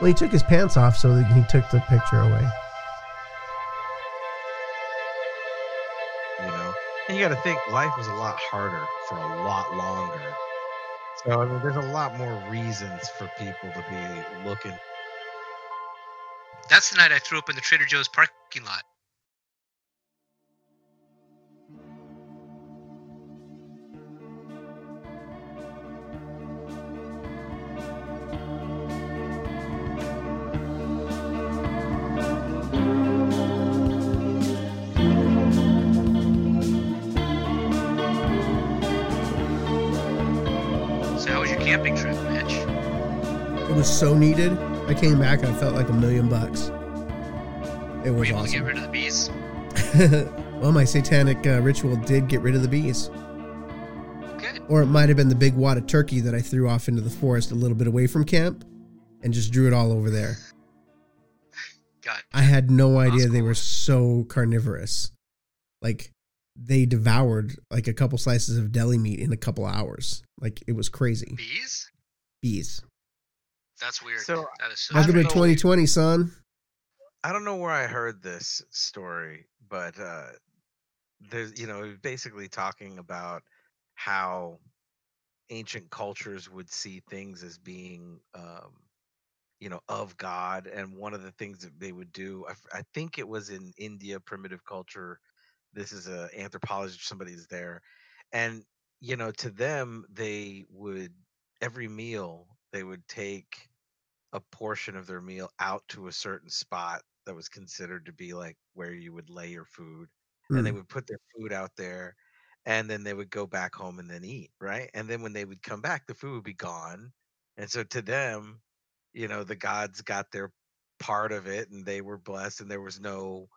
Well, he took his pants off, so that he took the picture away. You know, and you got to think life was a lot harder for a lot longer. So I mean, there's a lot more reasons for people to be looking. That's the night I threw up in the Trader Joe's parking lot. Needed. I came back and I felt like a million bucks. It was to get rid of the bees? well, my satanic uh, ritual did get rid of the bees. Good. Or it might have been the big wad of turkey that I threw off into the forest a little bit away from camp and just drew it all over there. Got I had no idea they were so carnivorous. Like they devoured like a couple slices of deli meat in a couple hours. Like it was crazy. bees. Bees. That's weird. So, that is so I Welcome to don't know. 2020, son. I don't know where I heard this story, but uh, there's you know it was basically talking about how ancient cultures would see things as being um, you know of God, and one of the things that they would do, I think it was in India, primitive culture. This is a anthropologist, somebody's there, and you know to them they would every meal they would take a portion of their meal out to a certain spot that was considered to be like where you would lay your food and they Hmm. would put their food out there and then they would go back home and then eat right and then when they would come back the food would be gone and so to them you know the gods got their part of it and they were blessed and there was no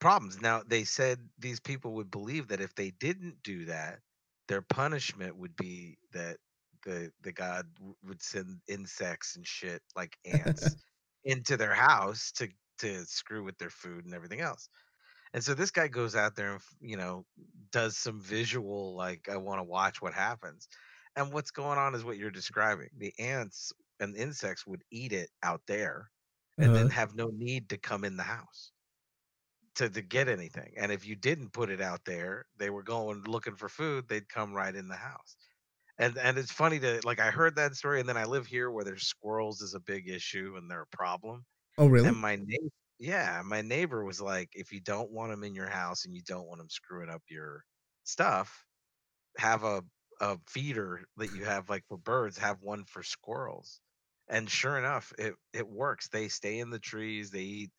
problems now they said these people would believe that if they didn't do that their punishment would be that the the god w- would send insects and shit like ants into their house to to screw with their food and everything else. And so this guy goes out there and you know does some visual like i want to watch what happens. And what's going on is what you're describing. The ants and insects would eat it out there and then Uh-huh. have no need to come in the house to, to get anything. And if you didn't put it out there they were going looking for food they'd come right in the house and and it's funny to like i heard that story and then i live here where there's squirrels is a big issue and they're a problem Oh, really? and my neighbor, yeah, my neighbor was like, if you don't want them in your house and you don't want them screwing up your stuff, have a a feeder that you have like for birds, have one for squirrels. And sure enough, it it works. They stay in the trees, they eat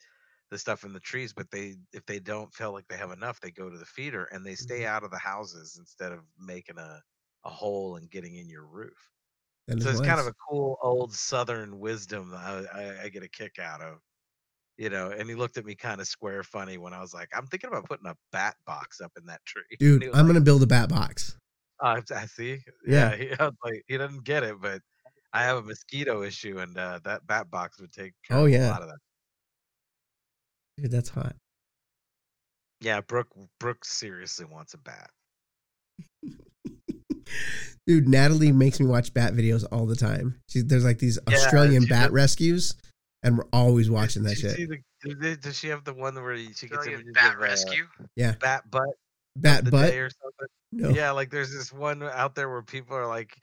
the stuff in the trees, but they if they don't feel like they have enough, they go to the feeder and they stay mm-hmm. out of the houses instead of making a a hole and getting in your roof. Is So it's kind of a cool old Southern wisdom that I, I, I get a kick out of, you know. And he looked at me kind of square funny when I was like, "I'm thinking about putting a bat box up in that tree." Dude, I'm like, going to build a bat box. "Uh, I see. Yeah. Yeah, he, was like he doesn't get it, but I have a mosquito issue, and uh, that bat box would take care Oh, of yeah. a lot of that. Dude, that's hot. Yeah, Brooke Brooke seriously wants a bat. Dude, Natalie makes me watch bat videos all the time. She, there's like these Yeah, Australian bat does. rescues, and we're always Did- watching that did shit. the- does she have the one where she gets Australian images bat of, uh, rescue. bat butt Bat butt? or something? No. Yeah, like there's this one out there where people are like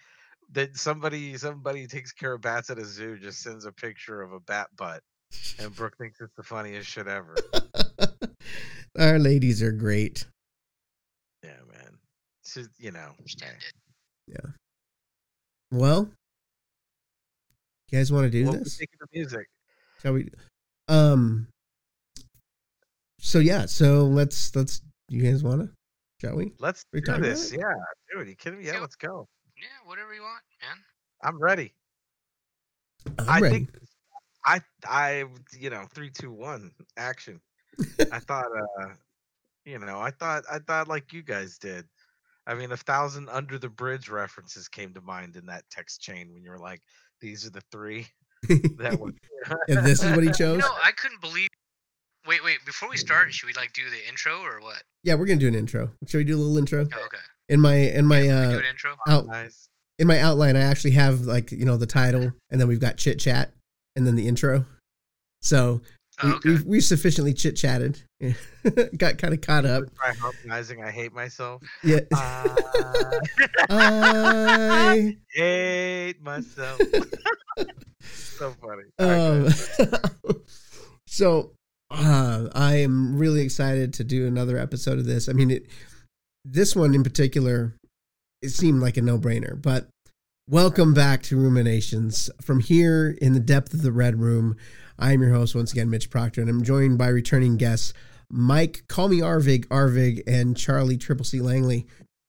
that somebody somebody takes care of bats at a zoo just sends a picture of a bat butt. And Brooke thinks it's the funniest shit ever. Our ladies are great. Yeah, man. She's you know. Understand eh. Well, you guys want to do What this? the music? Shall we? Um. So yeah, so let's let's. You guys want to? Shall we? Let's We do talking about this. it? Yeah, dude, you kidding me? Yeah, So- let's go. Yeah, whatever you want, man. I'm ready. I'm I ready. think I I you know three two one action. I thought uh you know I thought I thought like you guys did. I mean, a thousand under the bridge references came to mind in that text chain when you were like, "These are the three that were." and this is what he You chose. know, I couldn't believe. Wait, wait. Before we start, should we like do the intro or what? Yeah, we're gonna do an intro. Should we do a little intro? Oh, okay. In my in my Yeah, uh do an intro. out nice. in my outline, I actually have like you know the title, and then we've got chit chat, and then the intro. So Oh, we, okay. we've, we've sufficiently chit chatted, got kind of caught up. Harmonizing. I hate myself. Yeah, I I hate myself. so funny. All right, go Um, so uh, I am really excited to do another episode of this. I mean, it, this one in particular, it seemed like a no brainer. But welcome back to Ruminations from here in the depth of the Red Room. I am your host once again, Mitch Proctor, and I'm joined by returning guests Mike, call me Arvig, Arvig, and Charlie Triple C Langley.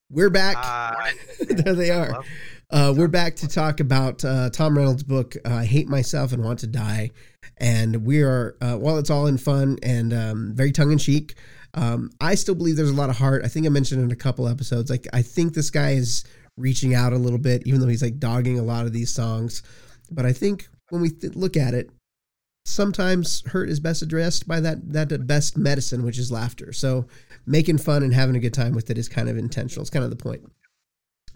We're back. Ah, there they are. Uh, we're back to talk about uh, Tom Reynolds' book, uh, I Hate Myself and Want to Die. And we are, uh, while it's all in fun and um, very tongue in cheek, um, I still believe there's a lot of heart. I think I mentioned in a couple episodes, like, I think this guy is reaching out a little bit, even though he's like dogging a lot of these songs. But I think when we th- look at it, sometimes hurt is best addressed by that, that best medicine, which is laughter. So making fun and having a good time with it is kind of intentional. It's kind of the point.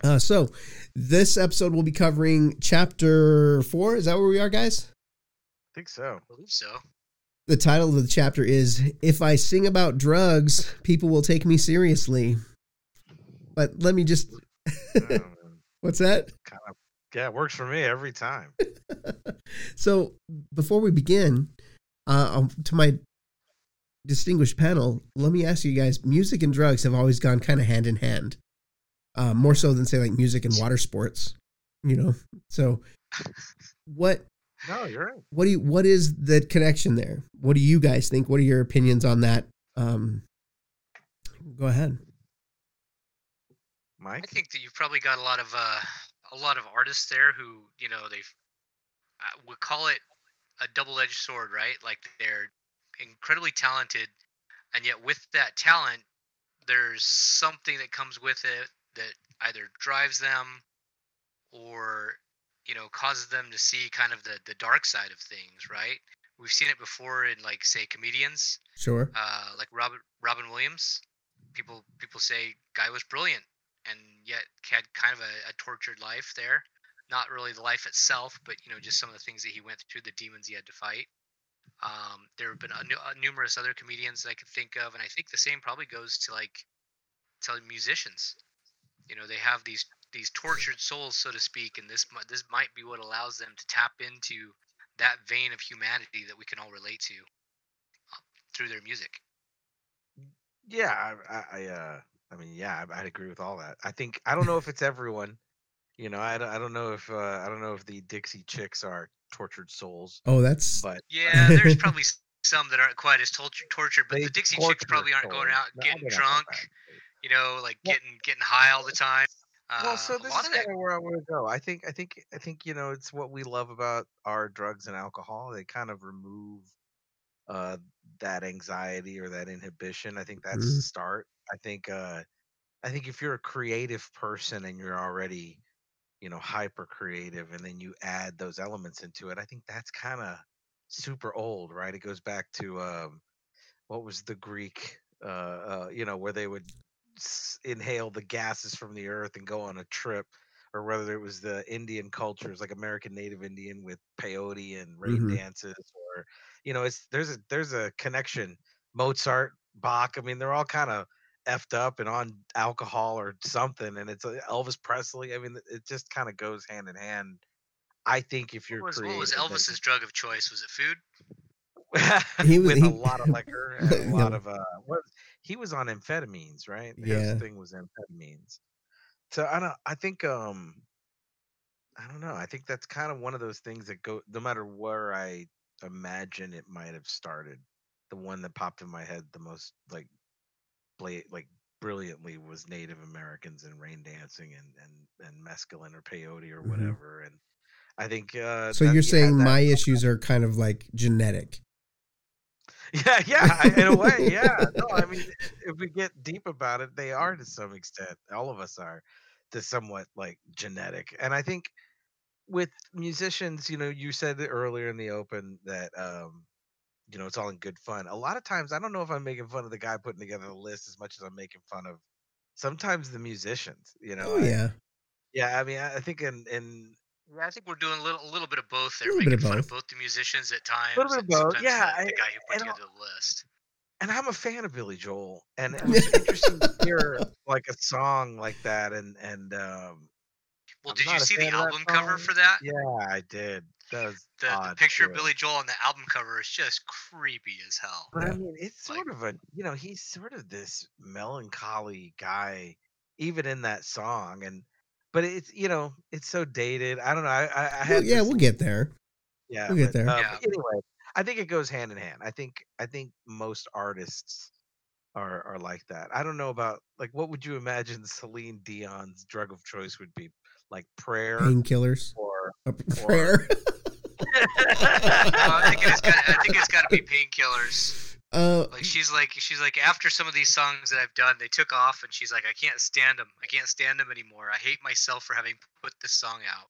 Uh, so this episode will be covering chapter four. Is that where we are, guys? I think so. I believe so. The title of the chapter is If I Sing About Drugs, People Will Take Me Seriously. But let me just, what's that? Kind of, yeah, it works for me every time. So before we begin, uh, um, to my distinguished panel, let me ask you guys music and drugs have always gone kind of hand in hand, uh, more so than, say, like music and water sports, you know? So what No, you're right. what do you what is the connection there what do you guys think what are your opinions on that um go ahead Mike. I think that you've probably got a lot of uh, a lot of artists there who you know they've uh, would call it a double-edged sword, right? Like they're incredibly talented, and yet with that talent, there's something that comes with it that either drives them or you know causes them to see kind of the the dark side of things, right? We've seen it before in like say comedians, sure uh, like Robert Robin Williams. People people say guy was brilliant, and yet had kind of a, a tortured life there. Not really the life itself, but you know just some of the things that he went through, the demons he had to fight. Um, there have been a, uh, numerous other comedians that I could think of, and I think the same probably goes to like to musicians. You know, they have these these tortured souls, so to speak, and this this might be what allows them to tap into that vein of humanity that we can all relate to uh, through their music. Yeah, I, I, I, uh, I mean, yeah, I, I'd agree with all that. I think I don't know if it's everyone. You know, I, don't- I don't know if uh, I don't know if the Dixie Chicks are tortured souls, oh that's but Yeah, there's probably some that aren't quite as tortured, tortured but they the Dixie Chicks probably aren't going out No, getting drunk, you know, like Well- getting getting high all the time. Uh, well, so this is kind of where I want to go. I think, I think, I think you know, it's what we love about our drugs and alcohol. They kind of remove uh, that anxiety or that inhibition. I think that's Mhm. the start. I think, uh, I think if you're a creative person and you're already, you know, hyper creative, and then you add those elements into it, I think that's kind of super old, right? It goes back to um, what was the Greek, uh, uh, you know, where they would s- inhale the gases from the earth and go on a trip, or whether it was the Indian cultures like American Native Indian with peyote and rain Mhm. dances, or you know, it's there's a there's a connection. Mozart, Bach, I mean, they're all kind of effed up and on alcohol or something, and it's uh, Elvis Presley. I mean, it just kind of goes hand in hand. I think if you're what was, what creative, was that you- Elvis's drug of choice? Was it food? He was- with he- a lot of liquor and a No. lot of uh what he was on amphetamines right Yeah. thing was amphetamines so i don't i think um i don't know i think that's kind of one of those things that go no matter where i imagine it might have started the one that popped in my head the most like like brilliantly was native americans and rain dancing and and and mescaline or peyote or Mhm. whatever and i think uh so you're you saying my issues are kind of like genetic Yeah, yeah, in a way, yeah. No, I mean, if we get deep about it, they are to some extent. All of us are to somewhat like genetic. And I think with musicians, you know, you said earlier in the open that um, you know, it's all in good fun. A lot of times I don't know if I'm making fun of the guy putting together the list as much as I'm making fun of sometimes the musicians, you know. oh I- yeah yeah, I mean, I I think in in Yeah, I think we're doing a little, a little bit of both there, Little bit making of fun both. of both the musicians at times. A Little bit of both, yeah, The, the guy who put and I'll- together the list. and I'm a fan of Billy Joel, and it was interesting to hear like a song like that, and and um, Well, I'm did you see the fan of that album cover for that? yeah, I did. That was The, the picture of. Billy Joel on the album cover is just creepy as hell. But I mean, it's Like- sort of a you know he's sort of this melancholy guy, even in that song, and but it's you know it's so dated. I don't know. I I, I Well, yeah, this we'll get there. Yeah, We'll get but, there. uh, Yeah. anyway, I think it goes hand in hand. I think I think most artists are are like that. I don't know about like what would you imagine Celine Dion's drug of choice would be? Like prayer Painkillers. or A prayer. Well, I think it's got. I think it's got to be painkillers. uh, Like she's like she's like after some of these songs that I've done, they took off, and she's like, I can't stand them. I can't stand them anymore. I hate myself for having put this song out.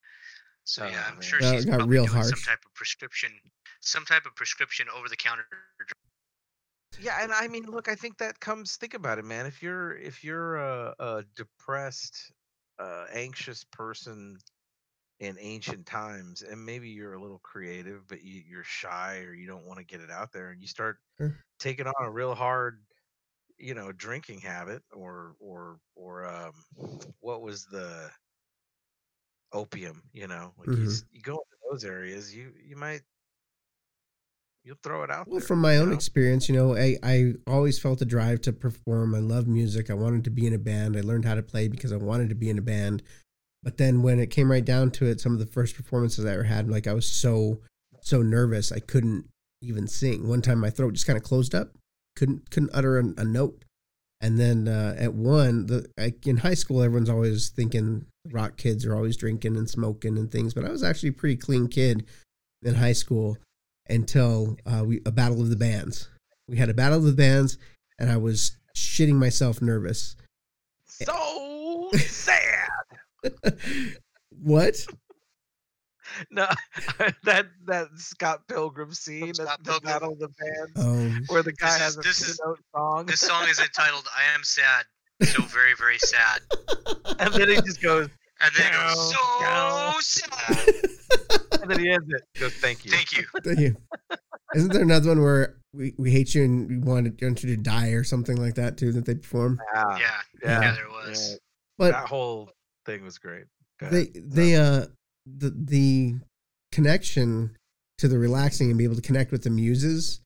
So Oh, yeah, I'm man. sure That she's got real doing some type of prescription, some type of prescription over the counter. yeah, and I mean, look, I think that comes. Think about it, man. If you're if you're a, a depressed, uh, anxious person in ancient times, and maybe you're a little creative, but you, you're shy or you don't want to get it out there, and you start Sure. taking on a real hard, you know, drinking habit, or or or um, what was the opium? You know, like you, Mhm. s- you go into those areas, you you might you'll throw it out Well, there. from my you own know? experience, you know, I, I always felt a drive to perform. I love music. I wanted to be in a band. I learned how to play because I wanted to be in a band. But then when it came right down to it, some of the first performances I ever had, like I was so so nervous I couldn't even sing. One time my throat just kind of closed up, couldn't couldn't utter a, a note. And then uh, at one, the like in high school, everyone's always thinking rock kids are always drinking and smoking and things. But I was actually a pretty clean kid in high school until uh, we a battle of the bands. We had a battle of the bands, and I was shitting myself nervous. so sad. what? No, that that Scott Pilgrim scene Scott at the Pilgrim. Battle of the Bands, Um, where the guy This has is- a this is- song, This song is entitled "I Am Sad," so very very sad. and then he just goes, And then it Down, goes down. so sad. and then he ends it. He goes, "Thank you." Thank you. thank you. Isn't there another one where we, we hate you and we want want you to die or something like that too that they perform? Yeah, Yeah, yeah, yeah, there was. yeah. But that whole thing was great. They they uh the the connection to the relaxing and be able to connect with the muses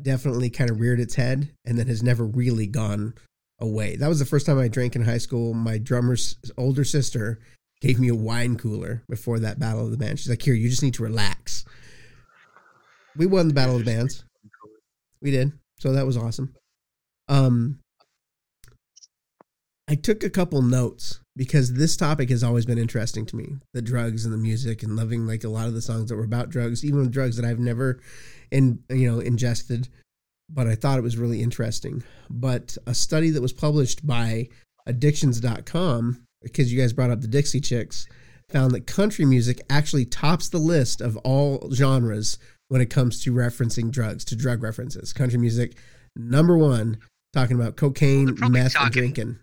definitely kind of reared its head and then has never really gone away. That was the first time I drank in high school. My drummer's older sister gave me a wine cooler before that battle of the bands. She's like, "Here, you just need to relax." We won the battle of the bands. We did. So that was awesome. Um I took a couple notes because this topic has always been interesting to me. The drugs and the music and loving like a lot of the songs that were about drugs, even drugs that I've never in you know ingested, but I thought it was really interesting. But a study that was published by addictions.com because you guys brought up the Dixie Chicks found that country music actually tops the list of all genres when it comes to referencing drugs, to drug references. Country music, number one, talking about cocaine, meth, and drinking.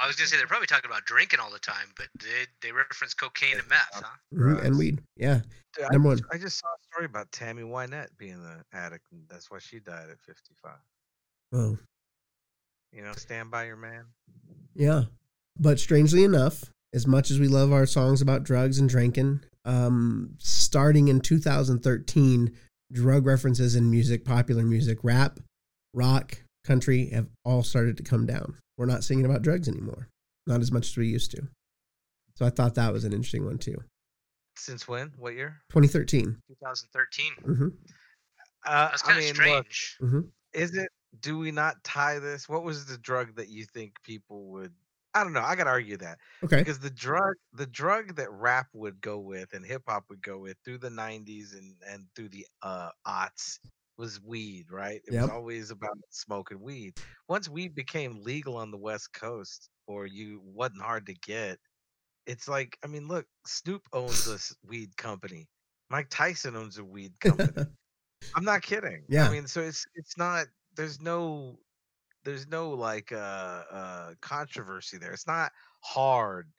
I was gonna say they're probably talking about drinking all the time, but they they reference cocaine and meth, huh? Mhm, and weed. Yeah. Dude, I Number just- one. I just saw a story about Tammy Wynette being an addict, and that's why she died at 55. Oh, You know, stand by your man. yeah. But strangely enough, as much as we love our songs about drugs and drinking, um, starting in 2013, drug references in music, popular music, rap, rock, country have all started to come down. We're not singing about drugs anymore, not as much as we used to. So I thought that was an interesting one too. Since when? What year? 2013. 2013. hmm Uh, That's I kind of mean, look, strange. hmm is it? Do we not tie this? What was the drug that you think people would? I don't know. I gotta argue that Okay. because the drug, the drug that rap would go with and hip hop would go with through the '90s and and through the uh aughts was weed, right? It was always about smoking weed. Once weed became legal on the West Coast, or you wasn't hard to get, it's like I mean, look, Snoop owns this weed company. Mike Tyson owns a weed company. I'm not kidding. Yeah. I mean, so it's it's not. There's no. There's no like uh uh controversy there. It's not hard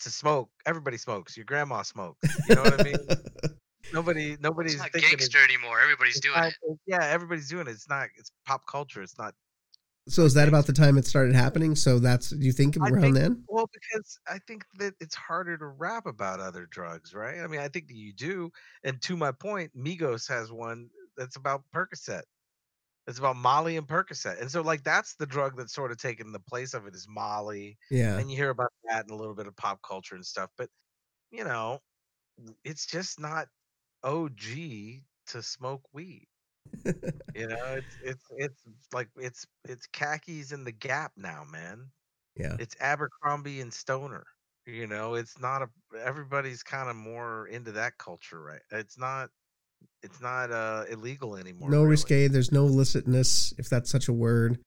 to smoke. Everybody smokes. Your grandma smokes. You know what I mean? Nobody, nobody's It's not thinking gangster anymore. Everybody's it's doing not- it. Yeah, everybody's doing it. It's not. It's pop culture. It's not. So is that about the time it started happening? So that's you think around think- then? Well, because I think that it's harder to rap about other drugs, right? I mean, I think that you do. And to my point, Migos has one that's about Percocet. It's about Molly and Percocet. And so, like, that's the drug that's sort of taken the place of it is Molly. Yeah. and you hear about that and a little bit of pop culture and stuff but you know it's just not og to smoke weed you know it's it's it's like it's it's khakis in the gap now man Yeah. it's abercrombie and stoner you know it's not a everybody's kind of more into that culture right it's not it's not uh illegal anymore No really. risque, there's no illicitness, if that's such a word.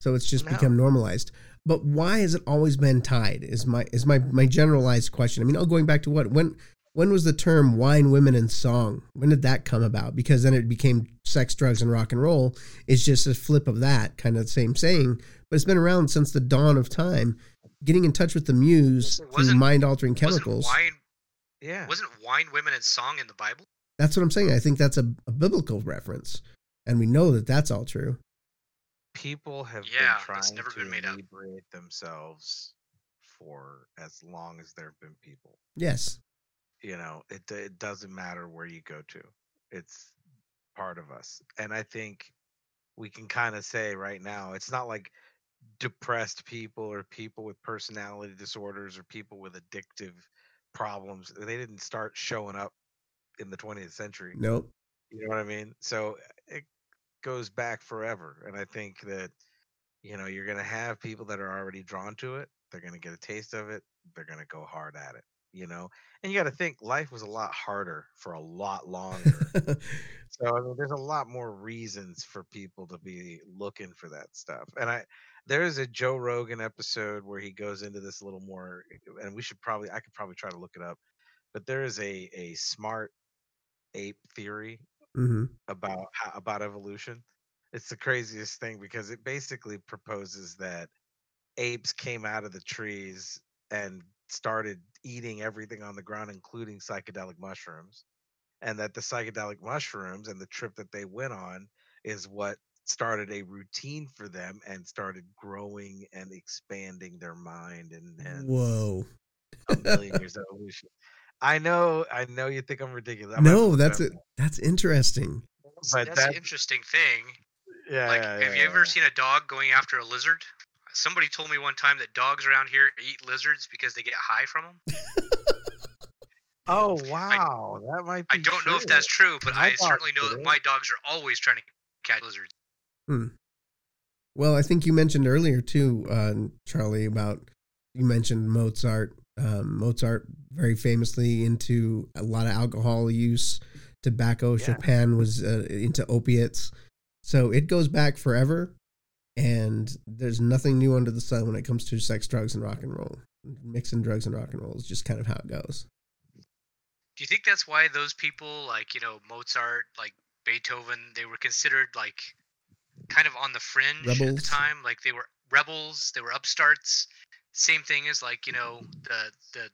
So it's just No. become normalized. But why has it always been tied? Is my is my my generalized question. I mean, oh, going back to what when when was the term wine, women, and song? When did that come about? Because then it became sex, drugs, and rock and roll. It's just a flip of that kind of same saying, but it's been around since the dawn of time. Getting in touch with the muse through Wasn't- mind altering chemicals. Wasn't wine, yeah wasn't wine, women, and song in the Bible? That's what I'm saying. I think that's a, a biblical reference, and we know that that's all true. people have Yeah, been trying never to been made up. themselves for as long as there have been people. Yes. You know, it it doesn't matter where you go to. It's part of us. And I think we can kind of say right now, it's not like depressed people or people with personality disorders or people with addictive problems. They didn't start showing up in the 20th century. Nope. You know what I mean? So it goes back forever. And I think that, you know, you're going to have people that are already drawn to it. They're going to get a taste of it. They're going to go hard at it, you know? And you got to think life was a lot harder for a lot longer. so I mean, there's a lot more reasons for people to be looking for that stuff. And I, there is a Joe Rogan episode where he goes into this a little more, and we should probably, I could probably try to look it up. But there is a a smart ape theory hmm about about evolution. It's the craziest thing because it basically proposes that apes came out of the trees and started eating everything on the ground, including psychedelic mushrooms, and that the psychedelic mushrooms and the trip that they went on is what started a routine for them and started growing and expanding their mind and, and Whoa. a million years of evolution. I know, I know you think I'm ridiculous. I'm No, that's up it. That's interesting. That's, But that's that- an interesting thing. Yeah, like, yeah, have yeah, you ever seen a dog going after a lizard? Somebody told me one time that dogs around here eat lizards because they get high from them. Oh wow, that might be. I don't know if that's true, but My I certainly know that my dogs are always trying to catch lizards. Well, I think you mentioned earlier too, uh, Charlie, about you mentioned Mozart. Um, Mozart very famously into a lot of alcohol use, tobacco. Yeah. Chopin was uh, into opiates, so it goes back forever. And there's nothing new under the sun when it comes to sex, drugs, and rock and roll. Mixing drugs and rock and roll is just kind of how it goes. Do you think that's why those people, like you know Mozart, like Beethoven, they were considered like kind of on the fringe at the time? Like they were rebels, they were upstarts. Same thing as like you know the the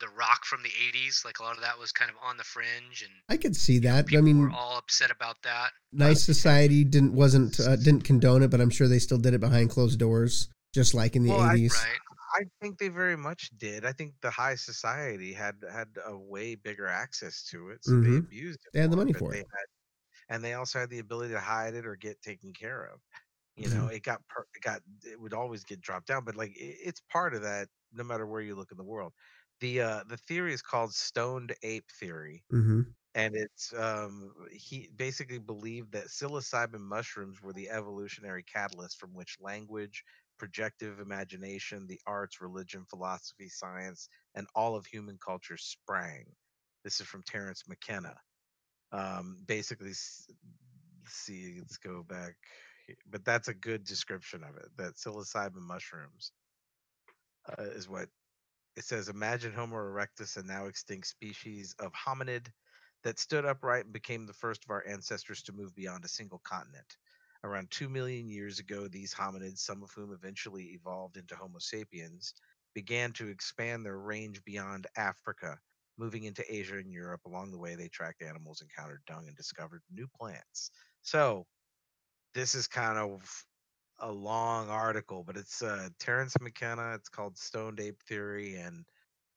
the rock from the '80s. Like a lot of that was kind of on the fringe, and I could see that. I people mean, were all upset about that. Nice Society didn't wasn't uh, didn't condone it, but I'm sure they still did it behind closed doors, just like in the Well, I- 80s. Right? I think they very much did. I think the high society had had a way bigger access to it, so they Mhm. abused it. They had the money for they it. Had, and they also had the ability to hide it or get taken care of. You Mm-hmm. know, it got per- it got it would always get dropped down, but like it, it's part of that. No matter where you look in the world, the uh the theory is called stoned ape theory. hmm and it's um he basically believed that psilocybin mushrooms were the evolutionary catalyst from which language projective imagination the arts religion philosophy science and all of human culture sprang this is from terence mckenna um basically let's see let's go back but that's a good description of it that psilocybin mushrooms uh, is what it says imagine homo erectus a now extinct species of hominid that stood upright and became the first of our ancestors to move beyond a single continent. Around 2 million years ago, these hominids, some of whom eventually evolved into Homo sapiens, began to expand their range beyond Africa, moving into Asia and Europe. Along the way, they tracked animals, encountered dung, and discovered new plants. So, this is kind of a long article, but it's uh, Terence McKenna. It's called Stoned Ape Theory, and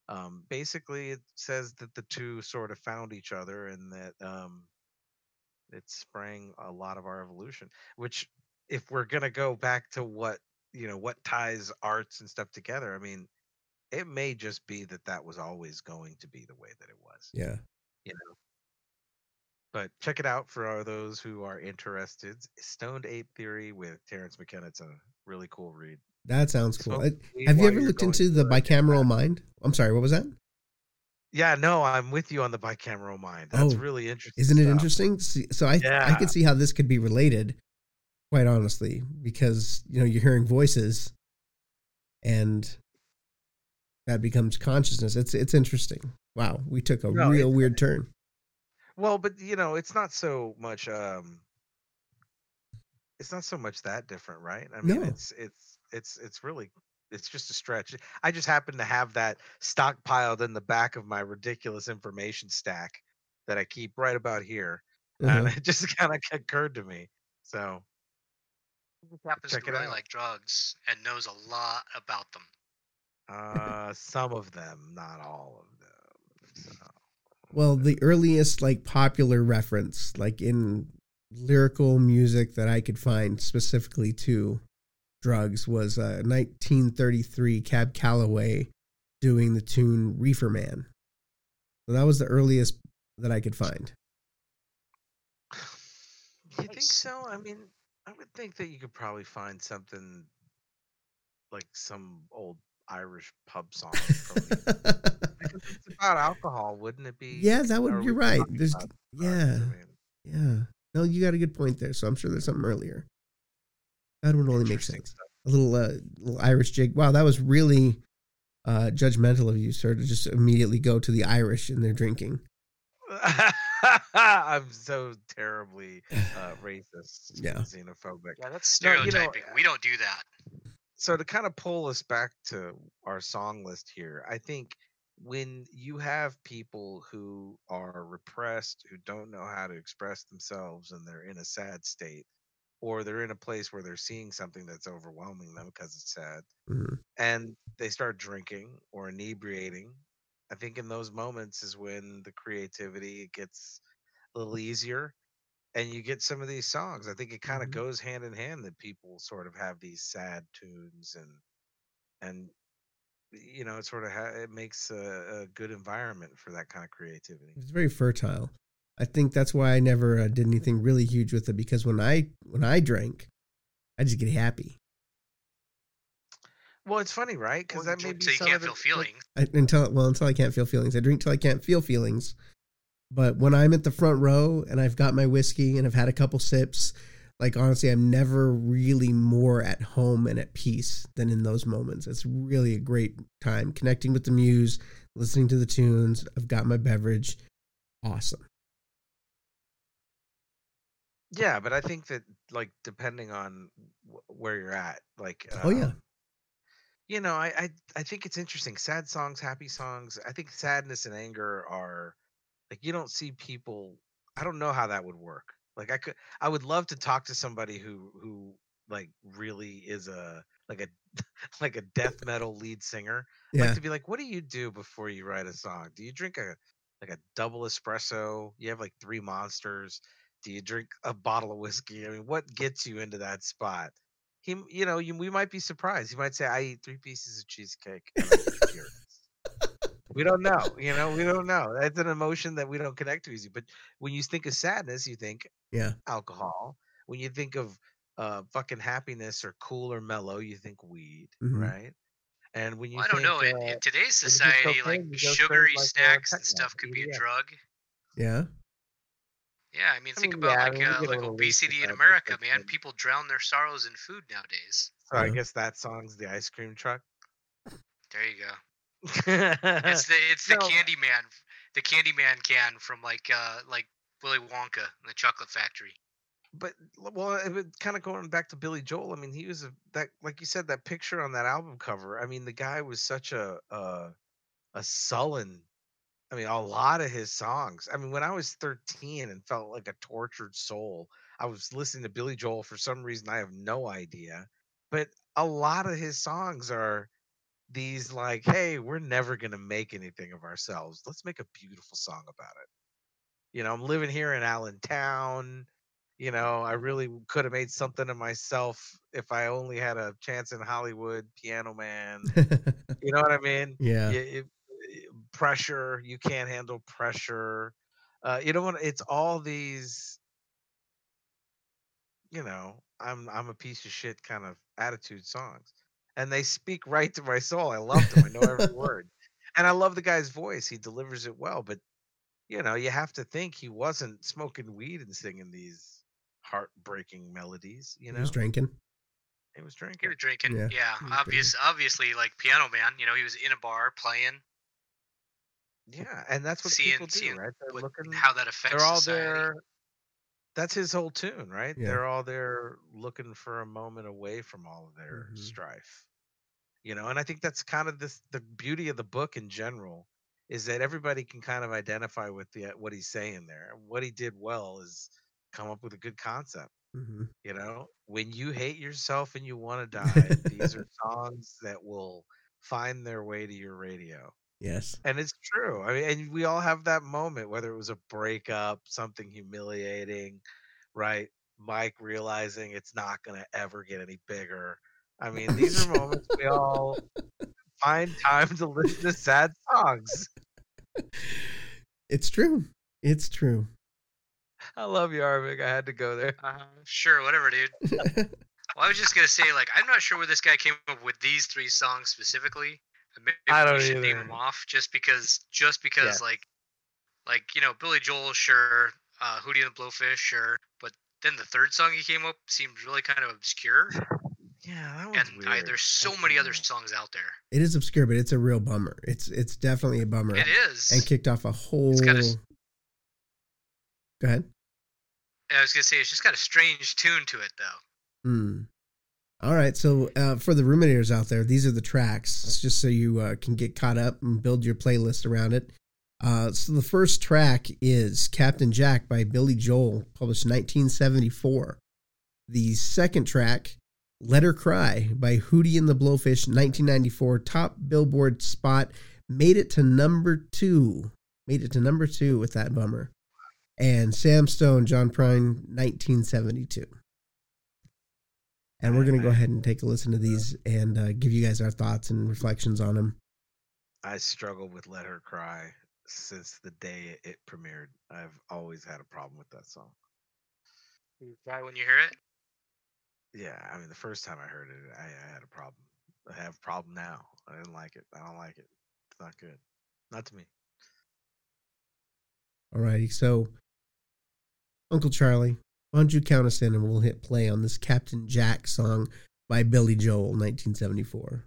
um, basically it says that the two sort of found each other, and that um, it sprang a lot of our evolution. Which, if we're gonna go back to what you know, what ties arts and stuff together, I mean, it may just be that that was always going to be the way that it was. Yeah. You know. But check it out for those who are interested. Stoned Ape Theory with Terence McKenna. It's a really cool read. That sounds cool. Uh, Have you ever looked into the bicameral mind? I'm sorry, what was that? Yeah, no, I'm with you on the bicameral mind. That's Oh, really interesting. Isn't it stuff. interesting? So I I Yeah. could see how this could be related, quite honestly, because you know you're hearing voices, and that becomes consciousness. It's it's interesting. Wow, we took a No, real weird turn. Well, but you know, it's not so much um it's not so much that different, right? I mean, No. it's it's it's it's really it's just a stretch. I just happen to have that stockpiled in the back of my ridiculous information stack that I keep right about here. And Uh-huh. it just kind of occurred to me. So, happens Check to really out. like drugs and knows a lot about them. uh some of them, not all of them. So, Well, the earliest like popular reference, like in lyrical music that I could find specifically to drugs, was uh, 1933 Cab Calloway doing the tune "Reefer Man." So that was the earliest that I could find. You think so? I mean, I would think that you could probably find something like some old Irish pub song. From the, because it's about alcohol, wouldn't it be? yeah, that would. You're right. There's yeah, yeah. No, you got a good point there. So I'm sure there's something earlier. That would only make interesting sense. A little, uh, little Irish jig. Wow, that was really uh, judgmental of you, sir, to just immediately go to the Irish in their drinking. I'm so terribly uh, racist, Yeah. xenophobic. Yeah, that's No, you know, stereotyping. we don't do that. so to kind of pull us back to our song list here, I think when you have people who are repressed, who don't know how to express themselves, and they're in a sad state, or they're in a place where they're seeing something that's overwhelming them because it's sad, mm-hmm. and they start drinking or inebriating, I think in those moments is when the creativity gets a little easier and you get some of these songs. I think it kind of Mhm. goes hand in hand that people sort of have these sad tunes and and you know it sort of ha- it makes a, a good environment for that kind of creativity. It's very fertile. I think that's why I never uh, did anything really huge with it because when I when I drank, I just get happy Well, it's funny, right? Because Or that may be so you can't of the- feel like- feelings. I, until well until I can't feel feelings. I drink till I can't feel feelings. But when I'm at the front row and I've got my whiskey and I've had a couple sips, like honestly, I'm never really more at home and at peace than in those moments. It's really a great time connecting with the muse, listening to the tunes. I've got my beverage. Awesome. Yeah, but I think that like depending on wh- where you're at, like Oh, yeah. um, you know, I, I I think it's interesting. Sad songs, happy songs. I think sadness and anger are like you don't see people. I don't know how that would work. Like I could, I would love to talk to somebody who who like really is a like a like a death metal lead singer. Yeah. Like to be like, what do you do before you write a song? Do you drink a like a double espresso? You have like three monsters. Do you drink a bottle of whiskey? I mean, what gets you into that spot? He, you know, you, we might be surprised. He might say, "I eat three pieces of cheesecake." and I get furious." We don't know. You know, we don't know. That's an emotion that we don't connect to easy. But when you think of sadness, you think Yeah. alcohol. When you think of uh, fucking happiness or cool or mellow, you think weed, Mhm. right? And when you Well, I don't know. In, uh, in today's when you think society, like cocaine, you sugary like, uh, snacks and stuff could be a drug. Yeah. Yeah, I mean, I think mean, about yeah, I like mean, uh, like obesity in America, man. People drown their sorrows in food nowadays. So I guess that song's the ice cream truck. There you go. It's the it's the No. Candyman, the Candyman can from like uh like Willy Wonka and the Chocolate Factory. but well, it would kind of going back to Billy Joel. I mean, he was a that like you said that picture on that album cover. I mean, the guy was such a a, a sullen. I mean, a lot of his songs. I mean, when I was 13 and felt like a tortured soul, I was listening to Billy Joel for some reason. I have no idea, but a lot of his songs are these like, "Hey, we're never gonna make anything of ourselves. Let's make a beautiful song about it." You know, I'm living here in Allentown you know, I really could have made something of myself if I only had a chance in Hollywood, Piano Man. you know what I mean? yeah. You- you- pressure, you can't handle pressure. Uh, you know what? It's all these, you know, I'm I'm a piece of shit kind of attitude songs, and they speak right to my soul. I love them. I know every word, and I love the guy's voice. He delivers it well, but you know, you have to think he wasn't smoking weed and singing these heartbreaking melodies. You know. He was drinking. he was drinking. He drinking. was drinking. Yeah, Yeah, he was obvious, obviously, like Piano Man. You know, he was in a bar playing. Yeah, and that's what Seeing- people do, seeing right? They're what- looking. how that affects they're all society. there. That's his whole tune, right? Yeah. They're all there looking for a moment away from all of their Mhm. strife. You know, and I think that's kind of this the beauty of the book in general is that everybody can kind of identify with the what he's saying there. What he did well is come up with a good concept. hmm You know, when you hate yourself and you want to die, these are songs that will find their way to your radio. Yes. And it's true. I mean, and we all have that moment, whether it was a breakup, something humiliating, right? Mike realizing it's not going to ever get any bigger. I mean, these are moments we all find time to listen to sad songs. It's true. It's true. I love you, Arvik. I had to go there. Uh, sure, whatever, dude. Well, I was just gonna say, like, I'm not sure where this guy came up with these three songs specifically. Maybe I don't we should name them off, just because, just because, Yes. like, like you know, Billy Joel, sure, uh, Hootie and the Blowfish, sure, but then the third song he came up seemed really kind of obscure, Yeah, that was and weird. I, there's so That's many other songs out there. it is obscure, but it's a real bummer. It's it's definitely a bummer. It is. And kicked off a whole. got a s- Go ahead. I was gonna say it's just got a strange tune to it, though. Hmm. All right. So uh, for the ruminators out there, these are the tracks, It's just so you uh, can get caught up and build your playlist around it. Uh, so the first track is Captain Jack by Billy Joel, published in 1974. The second track, Let Her Cry by Hootie and the Blowfish, 1994, top Billboard spot, made it to number two. Made it to number two with that bummer. And Sam Stone, John Prine, 1972. And we're going to go ahead and take a listen to these and uh, give you guys our thoughts and reflections on them. I struggled with Let Her Cry since the day it premiered. I've always had a problem with that song. You cry when you hear it. Yeah, I mean, the first time I heard it, I, I had a problem. I have a problem now. I didn't like it. I don't like it. It's not good. Not to me. All righty. so Uncle Charlie, why don't you count us in and we'll hit play on this Captain Jack song by Billy Joel, 1974.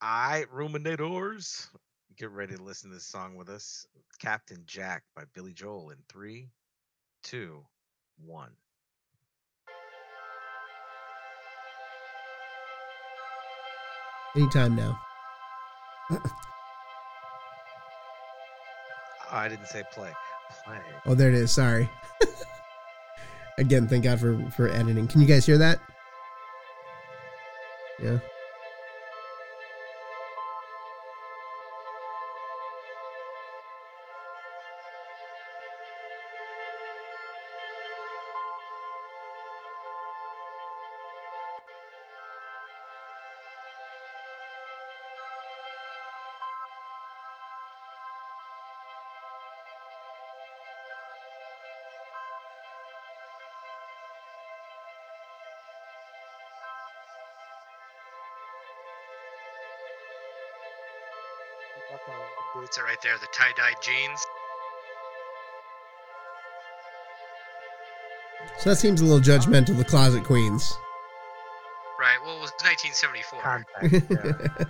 All right, ruminators, get ready to listen to this song with us. Captain Jack by Billy Joel in three, two, one. Anytime now. Oh, I didn't say play. Play. Oh, there it is. Sorry. Again, thank God for for editing. Can you guys hear that? Yeah. Boots are right there. The tie dye jeans. So that seems a little judgmental, the Closet Queens. Right. Well, it was 1974. Contact. yeah.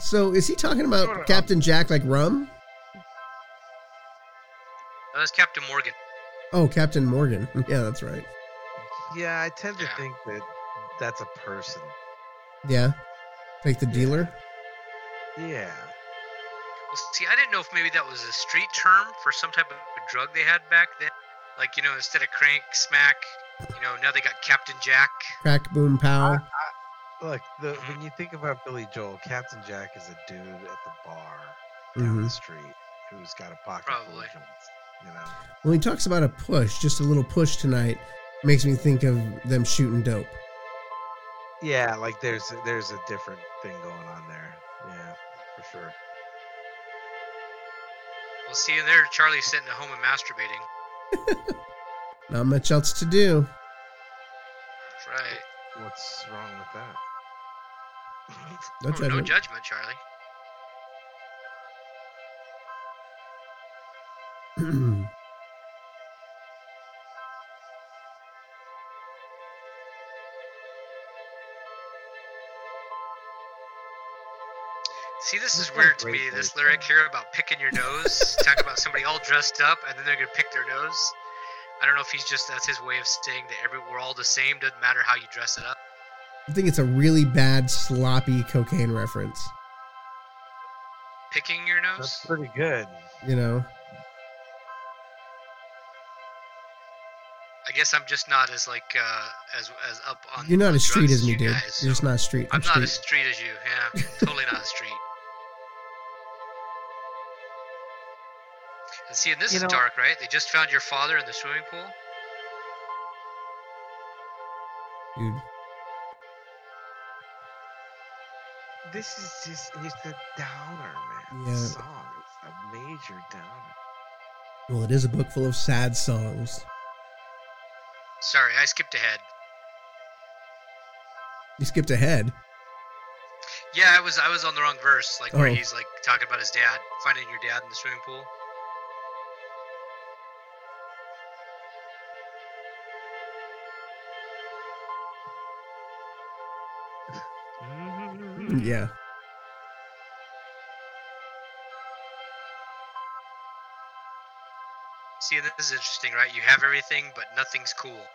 So is he talking about Sort of. Captain Jack like rum? Oh, that's Captain Morgan. Oh, Captain Morgan. Yeah, that's right. Yeah, I tend to Yeah. think that that's a person. Yeah. Like the dealer? Yeah. Well, see, I didn't know if maybe that was a street term for some type of drug they had back then. Like, you know, instead of crank, smack, you know, now they got Captain Jack. Crack boom pow. Look, the, Mhm. when you think about Billy Joel, Captain Jack is a dude at the bar down Mhm. the street who's got a pocket full Probably. of joints. You know. When he talks about a push, just a little push tonight, makes me think of them shooting dope. Yeah, like there's there's a different thing going on there. Yeah, for sure. Well, see, and there Charlie's sitting at home and masturbating. Not much else to do. That's right. What's wrong with that? Oh, no Oh, no judgment. judgment, Charlie. See, this This is is weird to me. great This lyric though. here about picking your nose, talk about somebody all dressed up, and then they're gonna pick their nose. I don't know if he's just that's his way of saying that every we're all the same. Doesn't matter how you dress it up. I think it's a really bad, sloppy cocaine reference. Picking your nose. That's pretty good. You know? I guess I'm just not as like uh, as as up on. You're not as street as me, dude. guys, You're just not street. I'm not street. as street as you. Yeah, totally not as street. And see, and this You is know- dark, right? They just found your father in the swimming pool. dude. This is just it's a downer, man. Yeah. Song. It's a major downer. Well, it is a book full of sad songs. Sorry, I skipped ahead. You skipped ahead. Yeah, I was I was on the wrong verse, like where Oh. he's like talking about his dad, finding your dad in the swimming pool. Yeah. See, this is interesting, right? You have everything, but nothing's cool.